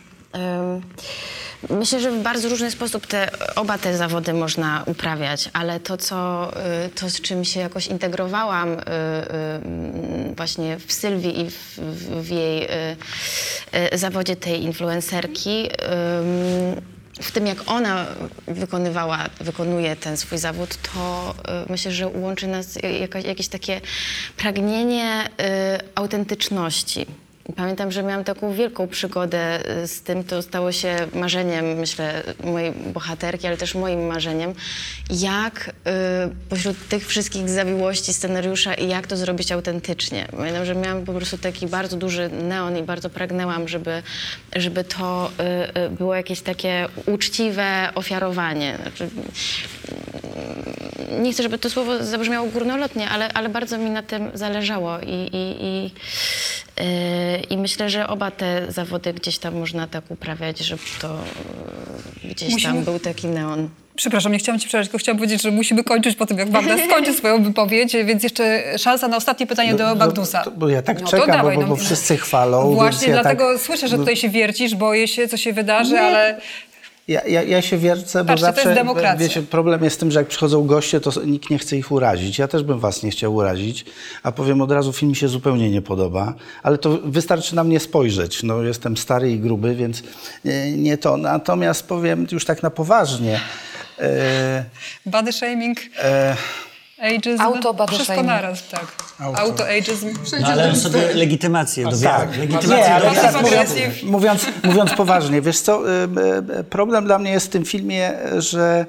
Myślę, że w bardzo różny sposób te, oba te zawody można uprawiać, ale to, co, y, to z czym się jakoś integrowałam y, y, właśnie w Sylwii i w, w, jej zawodzie tej influencerki, w tym jak ona wykonywała, wykonuje ten swój zawód, to myślę, że łączy nas jakieś takie pragnienie autentyczności. Pamiętam, że miałam taką wielką przygodę y, z tym, to stało się marzeniem, myślę, mojej bohaterki, ale też moim marzeniem, jak y, pośród tych wszystkich zawiłości scenariusza i jak to zrobić autentycznie. Pamiętam, że miałam po prostu taki bardzo duży neon i bardzo pragnęłam, żeby, żeby to y, y, było jakieś takie uczciwe ofiarowanie. Znaczy, nie chcę, żeby to słowo zabrzmiało górnolotnie, ale, ale bardzo mi na tym zależało i, i, i, yy, i myślę, że oba te zawody gdzieś tam można tak uprawiać, żeby to yy, gdzieś Musimy- tam był taki neon. Przepraszam, nie chciałam ci przerwać, tylko chciałam powiedzieć, że musimy kończyć po tym, jak Wanda skończy swoją wypowiedź, więc jeszcze szansa na ostatnie pytanie do Bagdusa. No, to- bo ja tak No czekam, dawaj, bo, bo no. wszyscy chwalą. Właśnie ja dlatego tak, słyszę, że tutaj się wiercisz, boję się, co się wydarzy, ale Ja, ja, ja się wiercę, bo Patrzcie, to jest zawsze, wiecie, problem jest z tym, że jak przychodzą goście, to nikt nie chce ich urazić. Ja też bym was nie chciał urazić, a powiem od razu, film mi się zupełnie nie podoba, ale to wystarczy na mnie spojrzeć. No, jestem stary i gruby, więc nie, nie to. Natomiast powiem już tak na poważnie. E, body shaming, e, ageism, wszystko naraz, tak. Auto. Auto, ageism. No, ale sobie legitymację do Tak, nie, Legitymację ale Passive tak mówiąc, mówiąc, mówiąc poważnie, wiesz co, y, y, problem dla mnie jest w tym filmie, że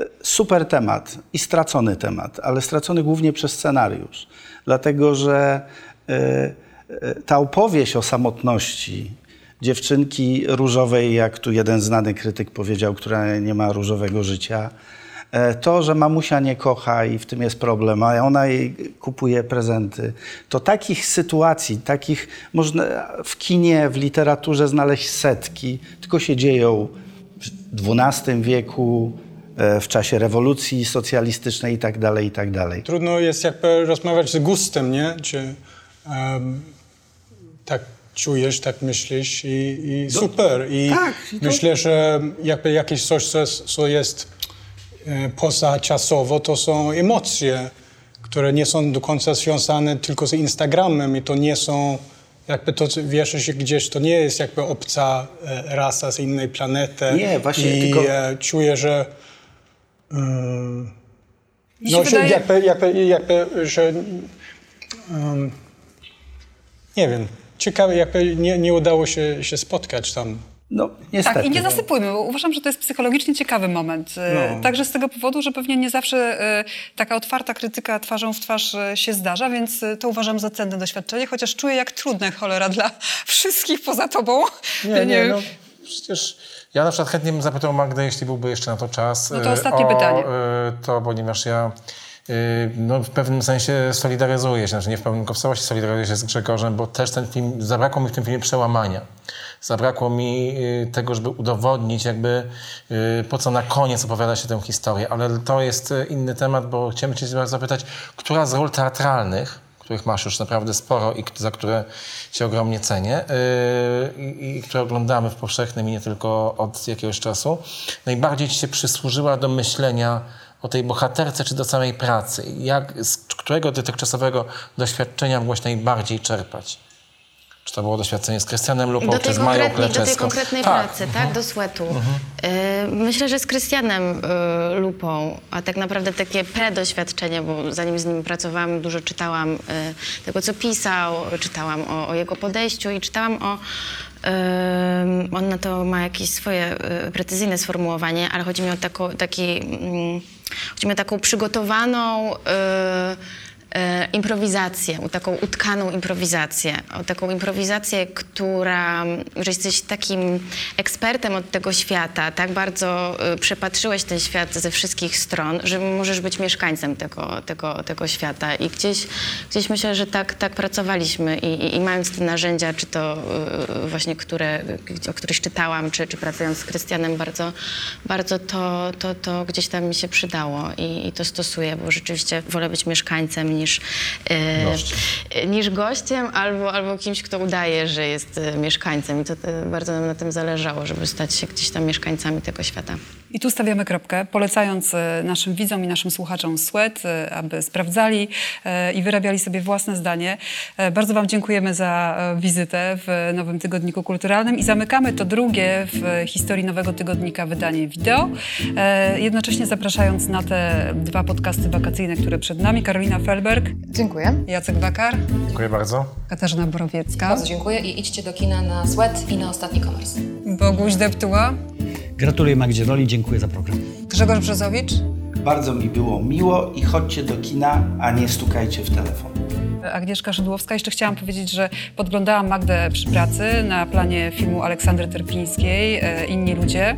y, super temat i stracony temat, ale stracony głównie przez scenariusz. Dlatego, że ta opowieść o samotności dziewczynki różowej, jak tu jeden znany krytyk powiedział, która nie ma różowego życia, To, że mamusia nie kocha i w tym jest problem, a ona jej kupuje prezenty, to takich sytuacji, takich można w kinie, w literaturze znaleźć setki, tylko się dzieją w XII wieku, e, w czasie rewolucji socjalistycznej i tak dalej, i tak dalej. Trudno jest jakby rozmawiać z gustem, nie? Czy em, tak czujesz, tak myślisz i, i super. I tak, myślę, że jakby jakieś coś, co jest, e, pozaczasowo, to są emocje, które nie są do końca związane tylko z Instagramem i to nie są jakby to, co wiesz, że gdzieś to nie jest jakby obca e, rasa z innej planety. Nie, właśnie, I tylko- e, czuję, że się no, że wydaje- jakby, jakby, jakby, że um, nie wiem, ciekawe, jakby nie, nie udało się, się spotkać tam. No, niestety. Tak, i nie zasypujmy, bo uważam, że to jest psychologicznie ciekawy moment. E, No. Także z tego powodu, że pewnie nie zawsze e, taka otwarta krytyka twarzą w twarz e, się zdarza, więc to uważam za cenne doświadczenie, chociaż czuję jak trudne cholera dla wszystkich poza tobą. Nie, Ja nie, no przecież ja na przykład chętnie bym zapytał Magdę, jeśli byłby jeszcze na to czas. No to ostatnie o, pytanie. To, ponieważ ja no, w pewnym sensie solidaryzuję się, znaczy nie w pełnym, tylko w całości solidaryzuję się z Grzegorzem, bo też ten film, zabrakło mi w tym filmie przełamania. Zabrakło mi e, tego, żeby udowodnić jakby e, po co na koniec opowiada się tę historię, ale to jest e, inny temat, bo chciałem cię zapytać, która z ról teatralnych których masz już naprawdę sporo i za które cię ogromnie cenię i, i które oglądamy w powszechnym i nie tylko od jakiegoś czasu, najbardziej ci się przysłużyła do myślenia o tej bohaterce czy do samej pracy? Jak, z którego dotychczasowego doświadczenia mogłaś najbardziej czerpać? Czy to było doświadczenie z Krystianem Lupą, czy z Mają konkretnej, do tej konkretnej Tak. pracy, tak? Do sweatu. Y, myślę, że z Krystianem y, Lupą, a tak naprawdę takie predoświadczenie, bo zanim z nim pracowałam, dużo czytałam y, tego, co pisał, czytałam o, o jego podejściu i czytałam o... on na to ma jakieś swoje precyzyjne sformułowanie, ale chodzi mi o taką, taki, mm, chodzi mi o taką przygotowaną... e, improwizację, taką utkaną improwizację, o taką improwizację, która, że jesteś takim ekspertem od tego świata, tak bardzo e, przepatrzyłeś ten świat ze wszystkich stron, że możesz być mieszkańcem tego, tego, tego świata. I gdzieś, gdzieś myślę, że tak, tak pracowaliśmy i, i, i mając te narzędzia, czy to e, właśnie, które, o których czytałam, czy, czy pracując z Krystianem, bardzo, bardzo to, to, to gdzieś tam mi się przydało i, i to stosuję, bo rzeczywiście wolę być mieszkańcem niż, e, niż gościem albo, albo kimś, kto udaje, że jest e, mieszkańcem. I to e, bardzo nam na tym zależało, żeby stać się gdzieś tam mieszkańcami tego świata. I tu stawiamy kropkę, polecając e, naszym widzom i naszym słuchaczom Sweat, e, aby sprawdzali i wyrabiali sobie własne zdanie. Bardzo Wam dziękujemy za wizytę w Nowym Tygodniku Kulturalnym i zamykamy to drugie w historii Nowego Tygodnika wydanie wideo, jednocześnie zapraszając na te dwa podcasty wakacyjne, które przed nami. Karolina Dziękuję. Jacek Wakar, Dziękuję bardzo. Katarzyna Borowiecka, Bardzo dziękuję i idźcie do kina na Sweat i na Ostatni Komers. Boguś Deptuła, Gratuluję Magdzie Roli, dziękuję za program. Grzegorz Brzozowicz. Bardzo mi było miło i chodźcie do kina, a nie stukajcie w telefon. Agnieszka Szydłowska. Jeszcze chciałam powiedzieć, że podglądałam Magdę przy pracy na planie filmu Aleksandry Terpińskiej e, Inni ludzie.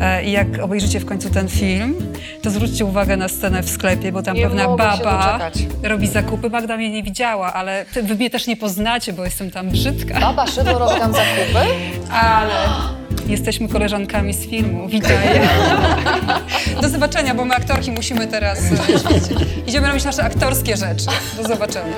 E, I jak obejrzycie w końcu ten film, to zwróćcie uwagę na scenę w sklepie, bo tam Nie pewna baba robi zakupy. Magda mnie nie widziała, ale ty, wy mnie też nie poznacie, bo jestem tam brzydka. Baba Szydło robi tam zakupy? Ale jesteśmy koleżankami z filmu. Witaj. Do zobaczenia, bo my aktorki musimy teraz... e, Idziemy robić nasze aktorskie rzeczy. Do zobaczenia.